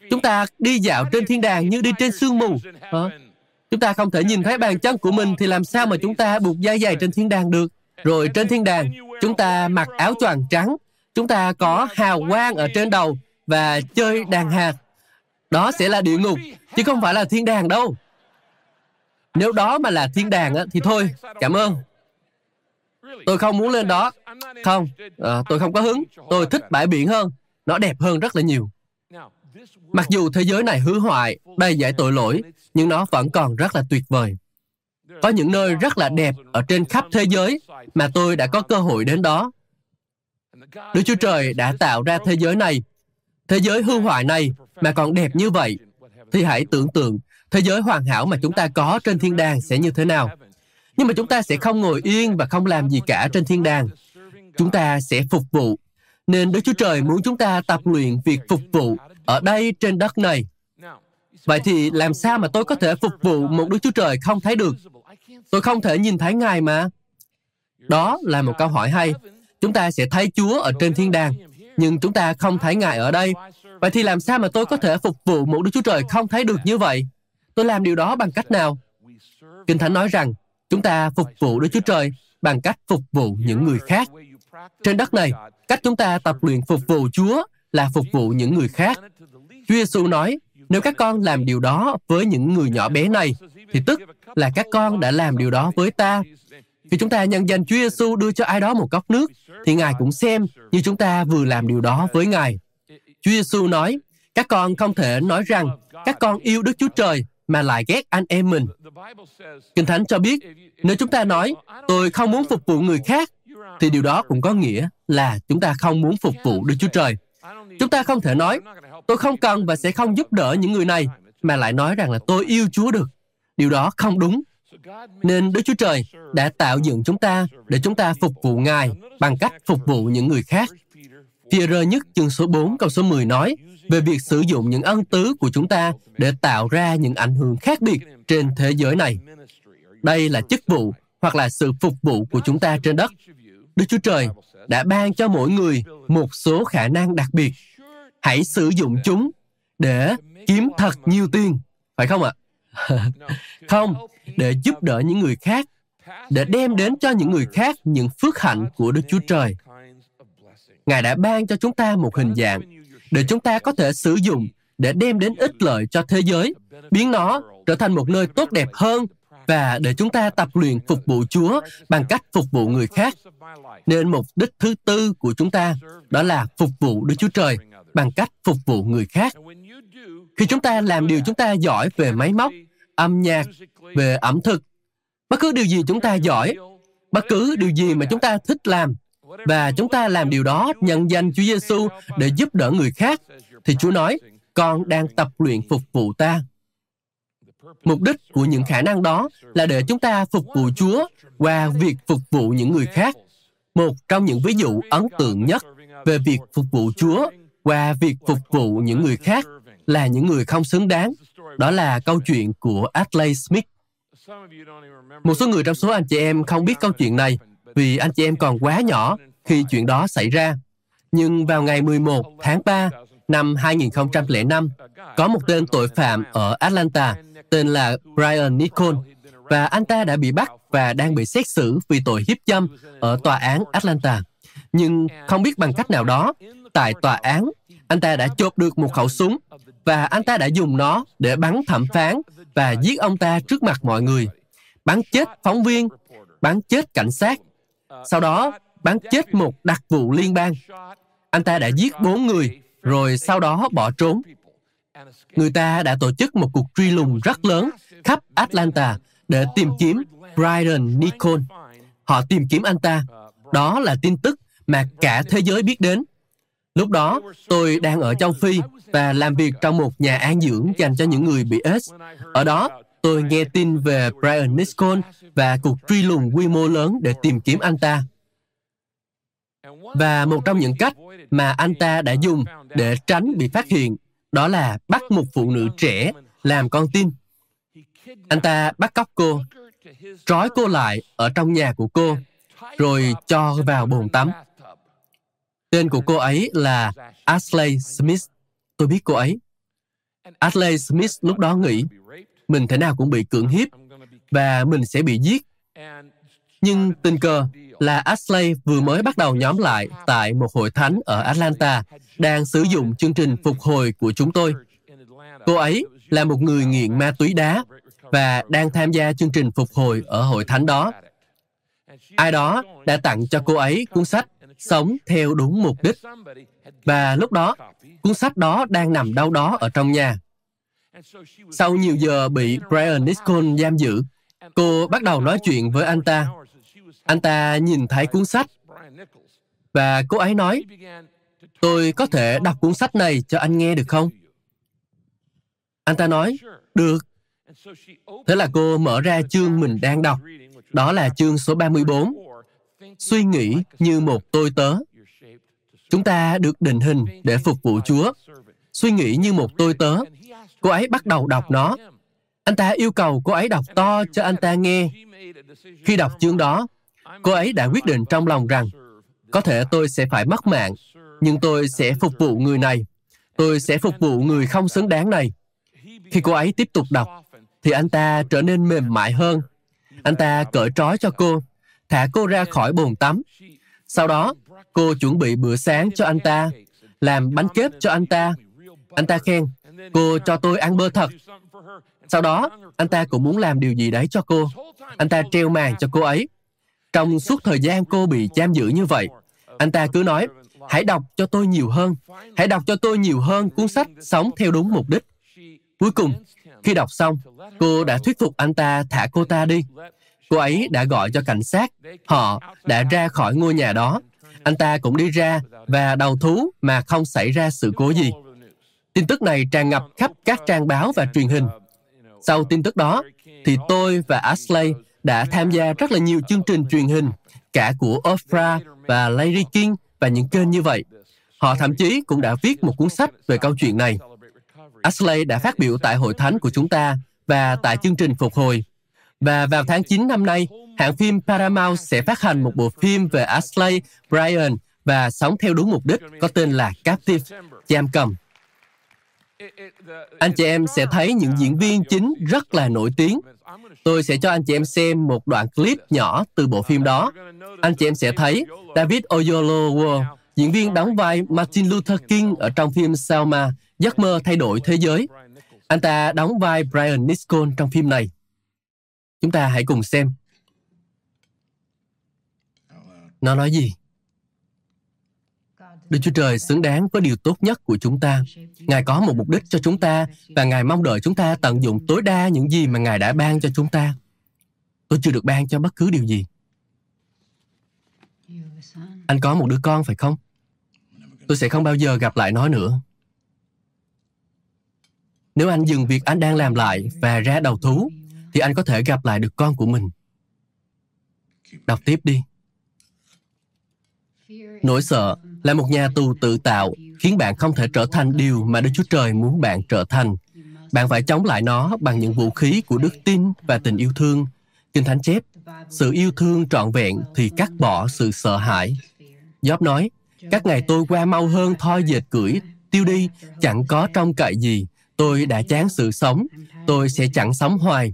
Chúng ta đi dạo trên thiên đàng như đi trên sương mù. À, chúng ta không thể nhìn thấy bàn chân của mình thì làm sao mà chúng ta buộc dây dày trên thiên đàng được? Rồi trên thiên đàng, chúng ta mặc áo choàng trắng chúng ta có hào quang ở trên đầu và chơi đàn hạt. Đó sẽ là địa ngục, chứ không phải là thiên đàng đâu. Nếu đó mà là thiên đàng thì thôi, cảm ơn. Tôi không muốn lên đó. Không, à, tôi không có hứng. Tôi thích bãi biển hơn. Nó đẹp hơn rất là nhiều. Mặc dù thế giới này hư hoại, đầy dạy tội lỗi, nhưng nó vẫn còn rất là tuyệt vời. Có những nơi rất là đẹp ở trên khắp thế giới mà tôi đã có cơ hội đến đó. Đức Chúa Trời đã tạo ra thế giới này, thế giới hư hoại này mà còn đẹp như vậy, thì hãy tưởng tượng thế giới hoàn hảo mà chúng ta có trên thiên đàng sẽ như thế nào. Nhưng mà chúng ta sẽ không ngồi yên và không làm gì cả trên thiên đàng. Chúng ta sẽ phục vụ. Nên Đức Chúa Trời muốn chúng ta tập luyện việc phục vụ ở đây trên đất này. Vậy thì làm sao mà tôi có thể phục vụ một Đức Chúa Trời không thấy được? Tôi không thể nhìn thấy Ngài mà. Đó là một câu hỏi hay. Chúng ta sẽ thấy Chúa ở trên thiên đàng, nhưng chúng ta không thấy Ngài ở đây. Vậy thì làm sao mà tôi có thể phục vụ một Đức Chúa Trời không thấy được như vậy? Tôi làm điều đó bằng cách nào? Kinh Thánh nói rằng, chúng ta phục vụ Đức Chúa Trời bằng cách phục vụ những người khác. Trên đất này, cách chúng ta tập luyện phục vụ Chúa là phục vụ những người khác. Chúa Giêsu nói, nếu các con làm điều đó với những người nhỏ bé này, thì tức là các con đã làm điều đó với ta. Khi chúng ta nhân danh Chúa Giêsu đưa cho ai đó một cốc nước, thì Ngài cũng xem như chúng ta vừa làm điều đó với Ngài. Chúa Giêsu nói, các con không thể nói rằng các con yêu Đức Chúa Trời mà lại ghét anh em mình. Kinh Thánh cho biết, nếu chúng ta nói, tôi không muốn phục vụ người khác, thì điều đó cũng có nghĩa là chúng ta không muốn phục vụ Đức Chúa Trời. Chúng ta không thể nói, tôi không cần và sẽ không giúp đỡ những người này, mà lại nói rằng là tôi yêu Chúa được. Điều đó không đúng. Nên Đức Chúa Trời đã tạo dựng chúng ta để chúng ta phục vụ Ngài bằng cách phục vụ những người khác. Phi-rơ nhất chương số 4 câu số 10 nói về việc sử dụng những ân tứ của chúng ta để tạo ra những ảnh hưởng khác biệt trên thế giới này. Đây là chức vụ hoặc là sự phục vụ của chúng ta trên đất. Đức Chúa Trời đã ban cho mỗi người một số khả năng đặc biệt. Hãy sử dụng chúng để kiếm thật nhiều tiền, phải không ạ? không, để giúp đỡ những người khác, để đem đến cho những người khác những phước hạnh của Đức Chúa Trời. Ngài đã ban cho chúng ta một hình dạng để chúng ta có thể sử dụng để đem đến ích lợi cho thế giới, biến nó trở thành một nơi tốt đẹp hơn và để chúng ta tập luyện phục vụ Chúa bằng cách phục vụ người khác. Nên mục đích thứ tư của chúng ta đó là phục vụ Đức Chúa Trời bằng cách phục vụ người khác. Khi chúng ta làm điều chúng ta giỏi về máy móc, âm nhạc, về ẩm thực, bất cứ điều gì chúng ta giỏi, bất cứ điều gì mà chúng ta thích làm, và chúng ta làm điều đó nhận danh Chúa Giêsu để giúp đỡ người khác, thì Chúa nói, con đang tập luyện phục vụ ta. Mục đích của những khả năng đó là để chúng ta phục vụ Chúa qua việc phục vụ những người khác. Một trong những ví dụ ấn tượng nhất về việc phục vụ Chúa qua việc phục vụ những người khác là những người không xứng đáng. Đó là câu chuyện của Adlai Smith. Một số người trong số anh chị em không biết câu chuyện này vì anh chị em còn quá nhỏ khi chuyện đó xảy ra. Nhưng vào ngày 11 tháng 3 năm 2005, có một tên tội phạm ở Atlanta tên là Brian Nicole và anh ta đã bị bắt và đang bị xét xử vì tội hiếp dâm ở tòa án Atlanta. Nhưng không biết bằng cách nào đó, tại tòa án, anh ta đã chộp được một khẩu súng và anh ta đã dùng nó để bắn thẩm phán và giết ông ta trước mặt mọi người. Bắn chết phóng viên, bắn chết cảnh sát. Sau đó, bắn chết một đặc vụ liên bang. Anh ta đã giết bốn người, rồi sau đó bỏ trốn. Người ta đã tổ chức một cuộc truy lùng rất lớn khắp Atlanta để tìm kiếm Brian Nicole. Họ tìm kiếm anh ta. Đó là tin tức mà cả thế giới biết đến. Lúc đó, tôi đang ở châu Phi và làm việc trong một nhà an dưỡng dành cho những người bị AIDS. Ở đó, tôi nghe tin về Brian Nichol và cuộc truy lùng quy mô lớn để tìm kiếm anh ta. Và một trong những cách mà anh ta đã dùng để tránh bị phát hiện đó là bắt một phụ nữ trẻ làm con tin. Anh ta bắt cóc cô, trói cô lại ở trong nhà của cô, rồi cho vào bồn tắm. Tên của cô ấy là Ashley Smith. Tôi biết cô ấy. Ashley Smith lúc đó nghĩ mình thế nào cũng bị cưỡng hiếp và mình sẽ bị giết. Nhưng tình cờ, là Ashley vừa mới bắt đầu nhóm lại tại một hội thánh ở Atlanta, đang sử dụng chương trình phục hồi của chúng tôi. Cô ấy là một người nghiện ma túy đá và đang tham gia chương trình phục hồi ở hội thánh đó. Ai đó đã tặng cho cô ấy cuốn sách Sống theo đúng mục đích. Và lúc đó, cuốn sách đó đang nằm đâu đó ở trong nhà. Sau nhiều giờ bị Brian Nichols giam giữ, cô bắt đầu nói chuyện với anh ta. Anh ta nhìn thấy cuốn sách và cô ấy nói, tôi có thể đọc cuốn sách này cho anh nghe được không? Anh ta nói, được. Thế là cô mở ra chương mình đang đọc. Đó là chương số 34. Suy nghĩ như một tôi tớ. Chúng ta được định hình để phục vụ Chúa. Suy nghĩ như một tôi tớ. Cô ấy bắt đầu đọc nó. Anh ta yêu cầu cô ấy đọc to cho anh ta nghe. Khi đọc chương đó, cô ấy đã quyết định trong lòng rằng có thể tôi sẽ phải mất mạng, nhưng tôi sẽ phục vụ người này. Tôi sẽ phục vụ người không xứng đáng này. Khi cô ấy tiếp tục đọc, thì anh ta trở nên mềm mại hơn. Anh ta cởi trói cho cô, thả cô ra khỏi bồn tắm. Sau đó, cô chuẩn bị bữa sáng cho anh ta, làm bánh kếp cho anh ta. Anh ta khen, cô cho tôi ăn bơ thật. Sau đó, anh ta cũng muốn làm điều gì đấy cho cô. Anh ta treo màn cho cô ấy. Trong suốt thời gian cô bị giam giữ như vậy, anh ta cứ nói, hãy đọc cho tôi nhiều hơn. Hãy đọc cho tôi nhiều hơn cuốn sách Sống theo đúng mục đích. Cuối cùng, khi đọc xong, cô đã thuyết phục anh ta thả cô ta đi. Cô ấy đã gọi cho cảnh sát. Họ đã ra khỏi ngôi nhà đó. Anh ta cũng đi ra và đầu thú mà không xảy ra sự cố gì. Tin tức này tràn ngập khắp các trang báo và truyền hình. Sau tin tức đó, thì tôi và Ashley đã tham gia rất là nhiều chương trình truyền hình, cả của Oprah và Larry King và những kênh như vậy. Họ thậm chí cũng đã viết một cuốn sách về câu chuyện này. Ashley đã phát biểu tại hội thánh của chúng ta và tại chương trình phục hồi. Và vào tháng 9 năm nay, hãng phim Paramount sẽ phát hành một bộ phim về Ashley, Brian và sống theo đúng mục đích có tên là Captive, giam cầm. Anh chị em sẽ thấy những diễn viên chính rất là nổi tiếng. Tôi sẽ cho anh chị em xem một đoạn clip nhỏ từ bộ phim đó. Anh chị em sẽ thấy David Oyelowo, diễn viên đóng vai Martin Luther King ở trong phim Selma, Giấc mơ thay đổi thế giới. Anh ta đóng vai Brian Nichols trong phim này. Chúng ta hãy cùng xem. Nó nói gì? Đức Chúa Trời xứng đáng với điều tốt nhất của chúng ta. Ngài có một mục đích cho chúng ta và Ngài mong đợi chúng ta tận dụng tối đa những gì mà Ngài đã ban cho chúng ta. Tôi chưa được ban cho bất cứ điều gì. Anh có một đứa con phải không? Tôi sẽ không bao giờ gặp lại nó nữa. Nếu anh dừng việc anh đang làm lại và ra đầu thú, thì anh có thể gặp lại được con của mình. Đọc tiếp đi. Nỗi sợ là một nhà tù tự tạo khiến bạn không thể trở thành điều mà Đức Chúa Trời muốn bạn trở thành. Bạn phải chống lại nó bằng những vũ khí của đức tin và tình yêu thương. Kinh Thánh chép, sự yêu thương trọn vẹn thì cắt bỏ sự sợ hãi. Gióp nói, các ngày tôi qua mau hơn thoi dệt cưỡi, tiêu đi, chẳng có trông cậy gì. Tôi đã chán sự sống, tôi sẽ chẳng sống hoài.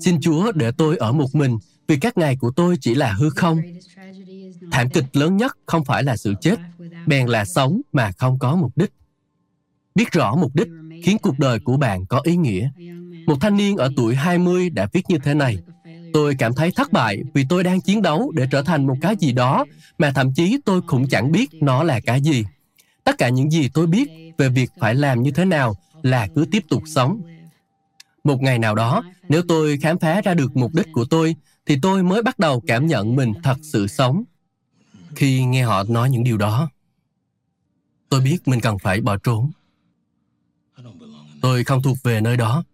Xin Chúa để tôi ở một mình, vì các ngày của tôi chỉ là hư không. Thảm kịch lớn nhất không phải là sự chết, bèn là sống mà không có mục đích. Biết rõ mục đích khiến cuộc đời của bạn có ý nghĩa. Một thanh niên ở tuổi 20 đã viết như thế này. Tôi cảm thấy thất bại vì tôi đang chiến đấu để trở thành một cái gì đó mà thậm chí tôi cũng chẳng biết nó là cái gì. Tất cả những gì tôi biết về việc phải làm như thế nào là cứ tiếp tục sống. Một ngày nào đó, nếu tôi khám phá ra được mục đích của tôi, thì tôi mới bắt đầu cảm nhận mình thật sự sống. Khi nghe họ nói những điều đó, tôi biết mình cần phải bỏ trốn. Tôi không thuộc về nơi đó.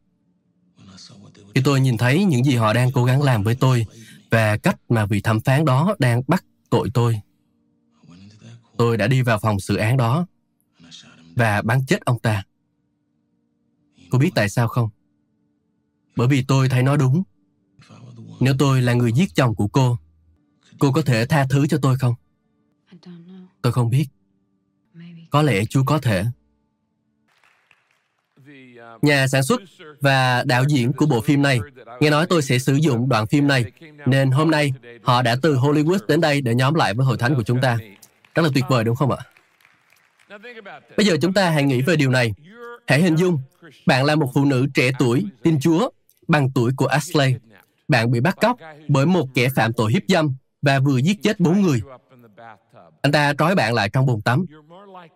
Khi tôi nhìn thấy những gì họ đang cố gắng làm với tôi và cách mà vị thẩm phán đó đang bắt tội tôi, tôi đã đi vào phòng xử án đó và bắn chết ông ta. Cô biết tại sao không? Bởi vì tôi thấy nó đúng. Nếu tôi là người giết chồng của cô, cô có thể tha thứ cho tôi không? Tôi không biết. Có lẽ Chúa có thể. nhà sản xuất và đạo diễn của bộ phim này nghe nói tôi sẽ sử dụng đoạn phim này, nên hôm nay họ đã từ Hollywood đến đây để nhóm lại với hội thánh của chúng ta. Rất là tuyệt vời đúng không ạ? Bây giờ chúng ta hãy nghĩ về điều này. Hãy hình dung, bạn là một phụ nữ trẻ tuổi, tin Chúa, bằng tuổi của Ashley. Bạn bị bắt cóc bởi một kẻ phạm tội hiếp dâm và vừa giết chết bốn người. Anh ta trói bạn lại trong bồn tắm.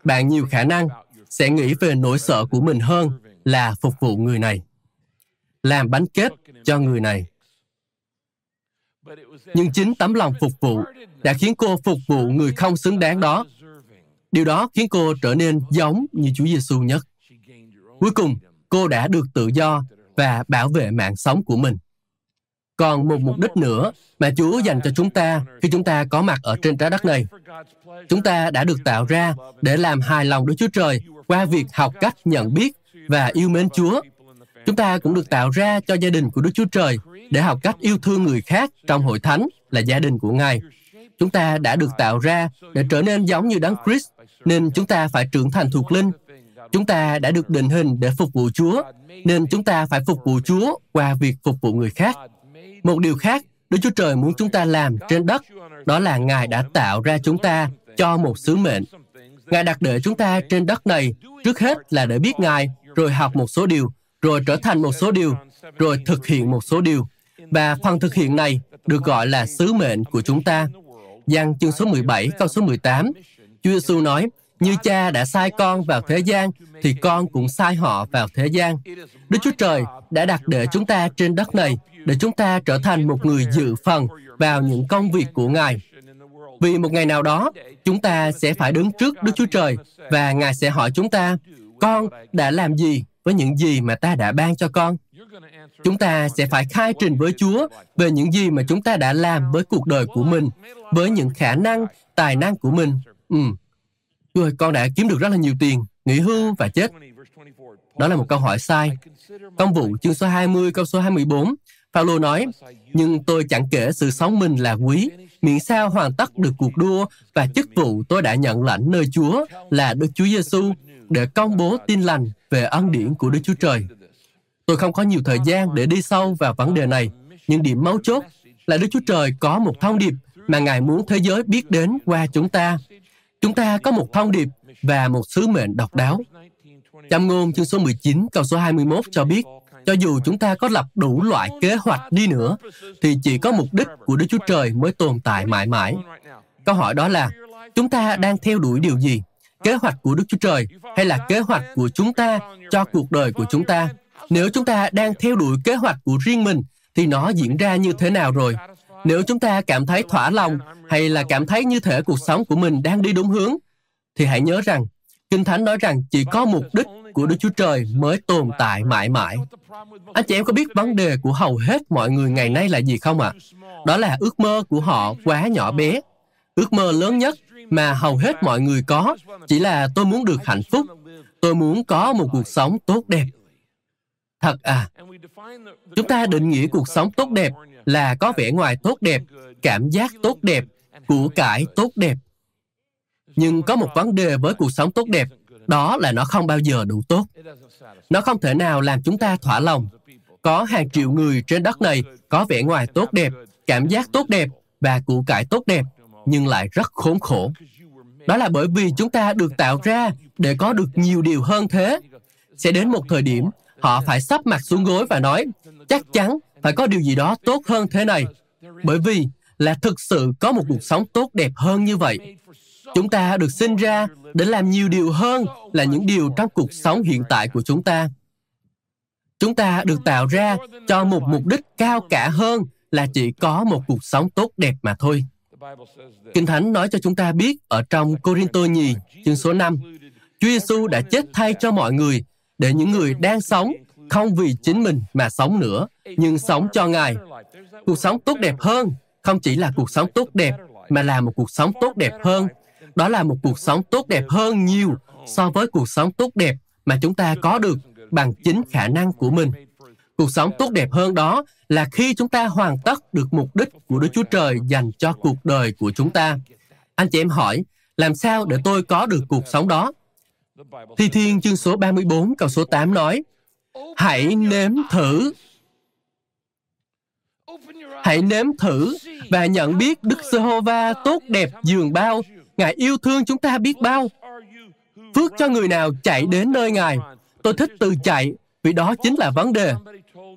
Bạn nhiều khả năng sẽ nghĩ về nỗi sợ của mình hơn là phục vụ người này. Làm bánh kết cho người này. Nhưng chính tấm lòng phục vụ đã khiến cô phục vụ người không xứng đáng đó. Điều đó khiến cô trở nên giống như Chúa Giêsu nhất. Cuối cùng, cô đã được tự do và bảo vệ mạng sống của mình. Còn một mục đích nữa mà Chúa dành cho chúng ta khi chúng ta có mặt ở trên trái đất này. Chúng ta đã được tạo ra để làm hài lòng Đức Chúa Trời qua việc học cách nhận biết và yêu mến Chúa. Chúng ta cũng được tạo ra cho gia đình của Đức Chúa Trời để học cách yêu thương người khác trong hội thánh là gia đình của Ngài. Chúng ta đã được tạo ra để trở nên giống như Đấng Christ, nên chúng ta phải trưởng thành thuộc linh. Chúng ta đã được định hình để phục vụ Chúa, nên chúng ta phải phục vụ Chúa qua việc phục vụ người khác. Một điều khác Đức Chúa Trời muốn chúng ta làm trên đất, đó là Ngài đã tạo ra chúng ta cho một sứ mệnh. Ngài đặt để chúng ta trên đất này, trước hết là để biết Ngài, rồi học một số điều, rồi trở thành một số điều, rồi thực hiện một số điều. Và phần thực hiện này được gọi là sứ mệnh của chúng ta. Giăng chương số 17, câu số 18, Chúa Giêsu nói, như cha đã sai con vào thế gian, thì con cũng sai họ vào thế gian. Đức Chúa Trời đã đặt để chúng ta trên đất này để chúng ta trở thành một người dự phần vào những công việc của Ngài. Vì một ngày nào đó, chúng ta sẽ phải đứng trước Đức Chúa Trời và Ngài sẽ hỏi chúng ta, con đã làm gì với những gì mà ta đã ban cho con? Chúng ta sẽ phải khai trình với Chúa về những gì mà chúng ta đã làm với cuộc đời của mình, với những khả năng, tài năng của mình. Ừ, Ôi, con đã kiếm được rất là nhiều tiền, nghỉ hưu và chết. Đó là một câu hỏi sai. Công vụ chương số 20, câu số 24, Paulo nói, nhưng tôi chẳng kể sự sống mình là quý, miễn sao hoàn tất được cuộc đua và chức vụ tôi đã nhận lãnh nơi Chúa là Đức Chúa Giêsu để công bố tin lành về ân điển của Đức Chúa Trời. Tôi không có nhiều thời gian để đi sâu vào vấn đề này, nhưng điểm mấu chốt là Đức Chúa Trời có một thông điệp mà Ngài muốn thế giới biết đến qua chúng ta. Chúng ta có một thông điệp và một sứ mệnh độc đáo. Châm ngôn chương số 19 câu số 21 cho biết, cho dù chúng ta có lập đủ loại kế hoạch đi nữa, thì chỉ có mục đích của Đức Chúa Trời mới tồn tại mãi mãi. Câu hỏi đó là, chúng ta đang theo đuổi điều gì? Kế hoạch của Đức Chúa Trời hay là kế hoạch của chúng ta cho cuộc đời của chúng ta? Nếu chúng ta đang theo đuổi kế hoạch của riêng mình, thì nó diễn ra như thế nào rồi? Nếu chúng ta cảm thấy thỏa lòng hay là cảm thấy như thể cuộc sống của mình đang đi đúng hướng, thì hãy nhớ rằng Kinh Thánh nói rằng chỉ có mục đích của Đức Chúa Trời mới tồn tại mãi mãi. Anh chị em có biết vấn đề của hầu hết mọi người ngày nay là gì không ạ? À? Đó là ước mơ của họ quá nhỏ bé. Ước mơ lớn nhất mà hầu hết mọi người có chỉ là tôi muốn được hạnh phúc, tôi muốn có một cuộc sống tốt đẹp. Thật à, chúng ta định nghĩa cuộc sống tốt đẹp là có vẻ ngoài tốt đẹp, cảm giác tốt đẹp, của cải tốt đẹp. Nhưng có một vấn đề với cuộc sống tốt đẹp, đó là nó không bao giờ đủ tốt. Nó không thể nào làm chúng ta thỏa lòng. Có hàng triệu người trên đất này có vẻ ngoài tốt đẹp, cảm giác tốt đẹp và của cải tốt đẹp, nhưng lại rất khốn khổ. Đó là bởi vì chúng ta được tạo ra để có được nhiều điều hơn thế. Sẽ đến một thời điểm, họ phải sắp mặt xuống gối và nói, chắc chắn phải có điều gì đó tốt hơn thế này. Bởi vì là thực sự có một cuộc sống tốt đẹp hơn như vậy. Chúng ta được sinh ra để làm nhiều điều hơn là những điều trong cuộc sống hiện tại của chúng ta. Chúng ta được tạo ra cho một mục đích cao cả hơn là chỉ có một cuộc sống tốt đẹp mà thôi. Kinh Thánh nói cho chúng ta biết ở trong Corinto nhì, chương số 5, Chúa Giêsu đã chết thay cho mọi người để những người đang sống không vì chính mình mà sống nữa, nhưng sống cho Ngài. Cuộc sống tốt đẹp hơn không chỉ là cuộc sống tốt đẹp, mà là một cuộc sống tốt đẹp hơn. Đó là một cuộc sống tốt đẹp hơn nhiều so với cuộc sống tốt đẹp mà chúng ta có được bằng chính khả năng của mình. Cuộc sống tốt đẹp hơn đó là khi chúng ta hoàn tất được mục đích của Đức Chúa Trời dành cho cuộc đời của chúng ta. Anh chị em hỏi, làm sao để tôi có được cuộc sống đó? Thi Thiên chương số 34 câu số 8 nói, hãy nếm thử. Hãy nếm thử và nhận biết đức giê-hô-va tốt đẹp dường bao. Ngài yêu thương chúng ta biết bao. Phước cho người nào chạy đến nơi ngài. Tôi thích từ chạy, vì đó chính là vấn đề.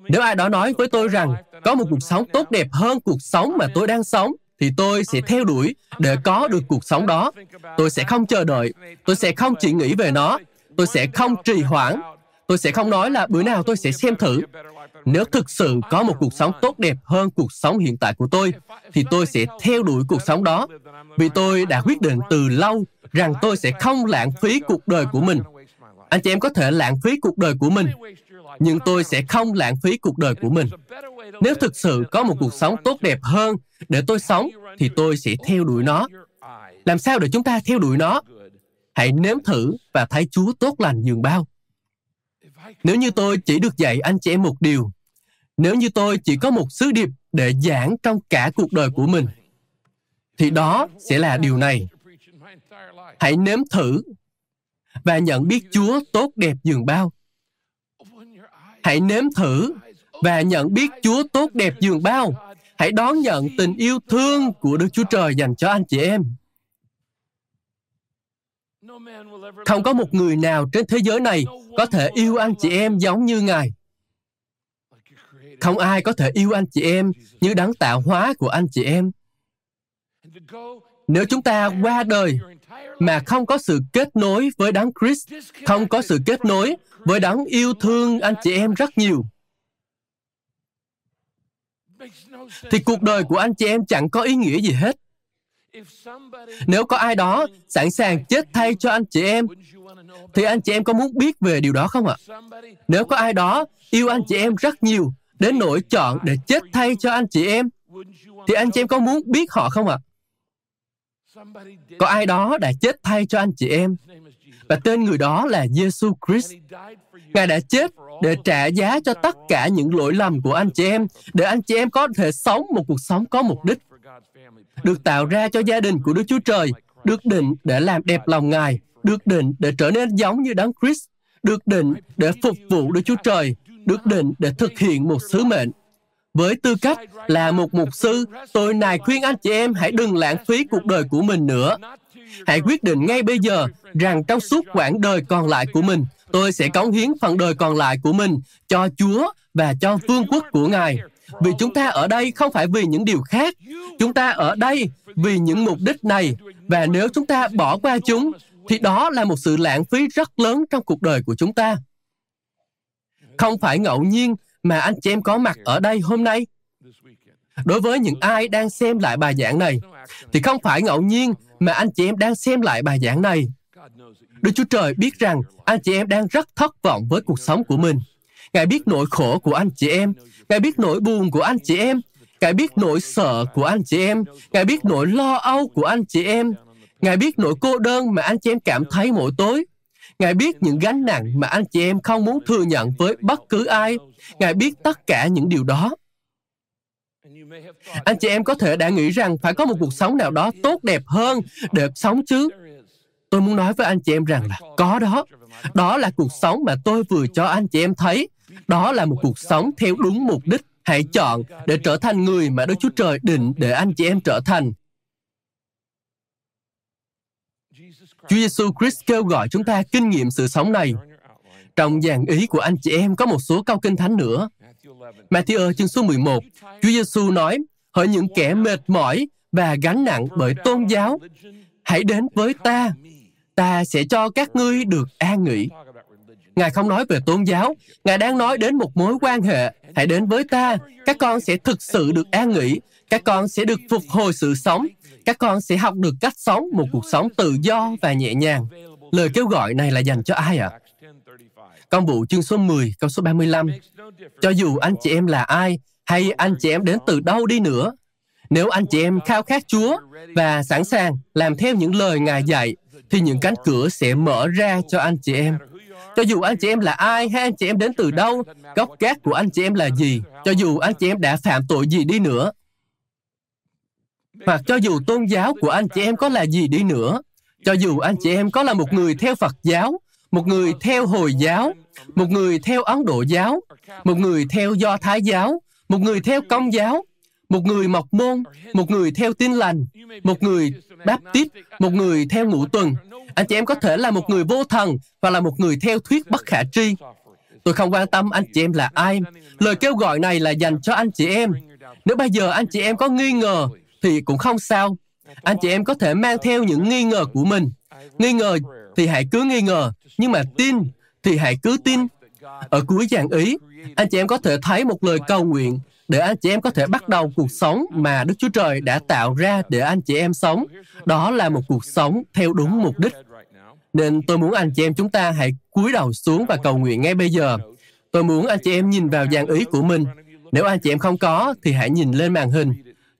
Nếu ai đó nói với tôi rằng có một cuộc sống tốt đẹp hơn cuộc sống mà tôi đang sống, thì tôi sẽ theo đuổi để có được cuộc sống đó. Tôi sẽ không chờ đợi. Tôi sẽ không chỉ nghĩ về nó. Tôi sẽ không trì hoãn tôi sẽ không nói là bữa nào tôi sẽ xem thử. Nếu thực sự có một cuộc sống tốt đẹp hơn cuộc sống hiện tại của tôi, thì tôi sẽ theo đuổi cuộc sống đó. Vì tôi đã quyết định từ lâu rằng tôi sẽ không lãng phí cuộc đời của mình. Anh chị em có thể lãng phí cuộc đời của mình, nhưng tôi sẽ không lãng phí cuộc đời của mình. Nếu thực sự có một cuộc sống tốt đẹp hơn để tôi sống, thì tôi sẽ theo đuổi nó. Làm sao để chúng ta theo đuổi nó? Hãy nếm thử và thấy chúa tốt lành nhường bao nếu như tôi chỉ được dạy anh chị em một điều, nếu như tôi chỉ có một sứ điệp để giảng trong cả cuộc đời của mình, thì đó sẽ là điều này. Hãy nếm thử và nhận biết chúa tốt đẹp dường bao. Hãy nếm thử và nhận biết chúa tốt đẹp dường bao. Hãy đón nhận tình yêu thương của đức chúa trời dành cho anh chị em. Không có một người nào trên thế giới này có thể yêu anh chị em giống như ngài không ai có thể yêu anh chị em như đấng tạo hóa của anh chị em nếu chúng ta qua đời mà không có sự kết nối với đấng Christ, không có sự kết nối với đấng yêu thương anh chị em rất nhiều, thì cuộc đời của anh chị em chẳng có ý nghĩa gì hết. Nếu có ai đó sẵn sàng chết thay cho anh chị em, thì anh chị em có muốn biết về điều đó không ạ? Nếu có ai đó yêu anh chị em rất nhiều, đến nỗi chọn để chết thay cho anh chị em, thì anh chị em có muốn biết họ không ạ? Có ai đó đã chết thay cho anh chị em, và tên người đó là Giêsu Christ. Ngài đã chết để trả giá cho tất cả những lỗi lầm của anh chị em, để anh chị em có thể sống một cuộc sống có mục đích, được tạo ra cho gia đình của Đức Chúa Trời, được định để làm đẹp lòng Ngài, được định để trở nên giống như Đấng Christ, được định để phục vụ Đức Chúa Trời, được định để thực hiện một sứ mệnh. Với tư cách là một mục sư, tôi nài khuyên anh chị em hãy đừng lãng phí cuộc đời của mình nữa. Hãy quyết định ngay bây giờ rằng trong suốt quãng đời còn lại của mình, tôi sẽ cống hiến phần đời còn lại của mình cho Chúa và cho vương quốc của Ngài. Vì chúng ta ở đây không phải vì những điều khác. Chúng ta ở đây vì những mục đích này. Và nếu chúng ta bỏ qua chúng, thì đó là một sự lãng phí rất lớn trong cuộc đời của chúng ta. Không phải ngẫu nhiên mà anh chị em có mặt ở đây hôm nay. Đối với những ai đang xem lại bài giảng này, thì không phải ngẫu nhiên mà anh chị em đang xem lại bài giảng này. Đức Chúa Trời biết rằng anh chị em đang rất thất vọng với cuộc sống của mình. Ngài biết nỗi khổ của anh chị em. Ngài biết nỗi buồn của anh chị em. Ngài biết nỗi sợ của anh chị em. Ngài biết nỗi lo âu của anh chị em. Ngài biết nỗi cô đơn mà anh chị em cảm thấy mỗi tối. Ngài biết những gánh nặng mà anh chị em không muốn thừa nhận với bất cứ ai. Ngài biết tất cả những điều đó. Anh chị em có thể đã nghĩ rằng phải có một cuộc sống nào đó tốt đẹp hơn để sống chứ. Tôi muốn nói với anh chị em rằng là có đó. Đó là cuộc sống mà tôi vừa cho anh chị em thấy. Đó là một cuộc sống theo đúng mục đích. Hãy chọn để trở thành người mà Đức Chúa Trời định để anh chị em trở thành. Chúa Giêsu Christ kêu gọi chúng ta kinh nghiệm sự sống này. Trong dàn ý của anh chị em có một số câu kinh thánh nữa. Matthew chương số 11, Chúa Giêsu nói, hỡi những kẻ mệt mỏi và gánh nặng bởi tôn giáo, hãy đến với ta, ta sẽ cho các ngươi được an nghỉ. Ngài không nói về tôn giáo, Ngài đang nói đến một mối quan hệ. Hãy đến với ta, các con sẽ thực sự được an nghỉ, các con sẽ được phục hồi sự sống, các con sẽ học được cách sống một cuộc sống tự do và nhẹ nhàng. Lời kêu gọi này là dành cho ai ạ? À? Công vụ chương số 10, câu số 35. Cho dù anh chị em là ai, hay anh chị em đến từ đâu đi nữa, nếu anh chị em khao khát Chúa và sẵn sàng làm theo những lời Ngài dạy, thì những cánh cửa sẽ mở ra cho anh chị em. Cho dù anh chị em là ai hay anh chị em đến từ đâu, gốc gác của anh chị em là gì, cho dù anh chị em đã phạm tội gì đi nữa, hoặc cho dù tôn giáo của anh chị em có là gì đi nữa, cho dù anh chị em có là một người theo Phật giáo, một người theo Hồi giáo, một người theo Ấn Độ giáo, một người theo Do Thái giáo, một người theo Công giáo, một người mọc môn, một người theo tin lành, một người báp tít, một người theo ngũ tuần. Anh chị em có thể là một người vô thần và là một người theo thuyết bất khả tri. Tôi không quan tâm anh chị em là ai. Lời kêu gọi này là dành cho anh chị em. Nếu bây giờ anh chị em có nghi ngờ thì cũng không sao. Anh chị em có thể mang theo những nghi ngờ của mình. Nghi ngờ thì hãy cứ nghi ngờ, nhưng mà tin thì hãy cứ tin. Ở cuối dạng ý, anh chị em có thể thấy một lời cầu nguyện để anh chị em có thể bắt đầu cuộc sống mà Đức Chúa Trời đã tạo ra để anh chị em sống. Đó là một cuộc sống theo đúng mục đích. Nên tôi muốn anh chị em chúng ta hãy cúi đầu xuống và cầu nguyện ngay bây giờ. Tôi muốn anh chị em nhìn vào dàn ý của mình. Nếu anh chị em không có, thì hãy nhìn lên màn hình.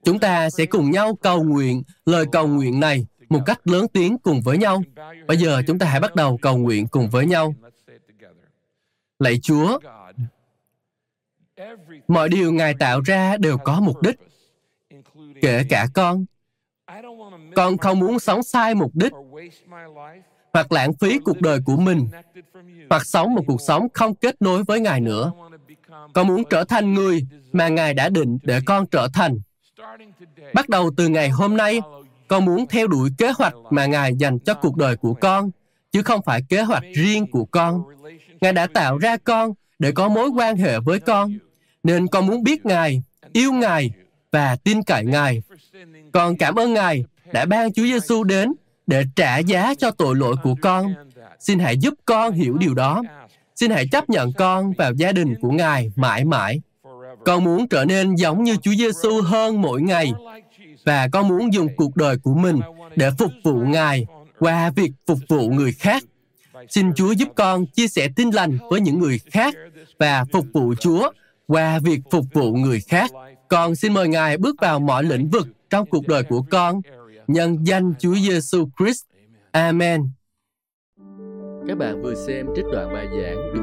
Chúng ta sẽ cùng nhau cầu nguyện lời cầu nguyện này một cách lớn tiếng cùng với nhau. Bây giờ chúng ta hãy bắt đầu cầu nguyện cùng với nhau. Lạy Chúa, mọi điều Ngài tạo ra đều có mục đích, kể cả con. Con không muốn sống sai mục đích, hoặc lãng phí cuộc đời của mình, hoặc sống một cuộc sống không kết nối với Ngài nữa. Con muốn trở thành người mà Ngài đã định để con trở thành. Bắt đầu từ ngày hôm nay, con muốn theo đuổi kế hoạch mà Ngài dành cho cuộc đời của con, chứ không phải kế hoạch riêng của con. Ngài đã tạo ra con để có mối quan hệ với con, nên con muốn biết Ngài, yêu Ngài và tin cậy Ngài. Con cảm ơn Ngài đã ban Chúa Giêsu đến để trả giá cho tội lỗi của con. Xin hãy giúp con hiểu điều đó. Xin hãy chấp nhận con vào gia đình của Ngài mãi mãi. Con muốn trở nên giống như Chúa Giêsu hơn mỗi ngày và con muốn dùng cuộc đời của mình để phục vụ Ngài qua việc phục vụ người khác. Xin Chúa giúp con chia sẻ tin lành với những người khác và phục vụ Chúa qua việc phục vụ người khác. Con xin mời Ngài bước vào mọi lĩnh vực trong cuộc đời của con nhân danh Chúa Giêsu Christ. Amen. Các bạn vừa xem trích đoạn bài giảng được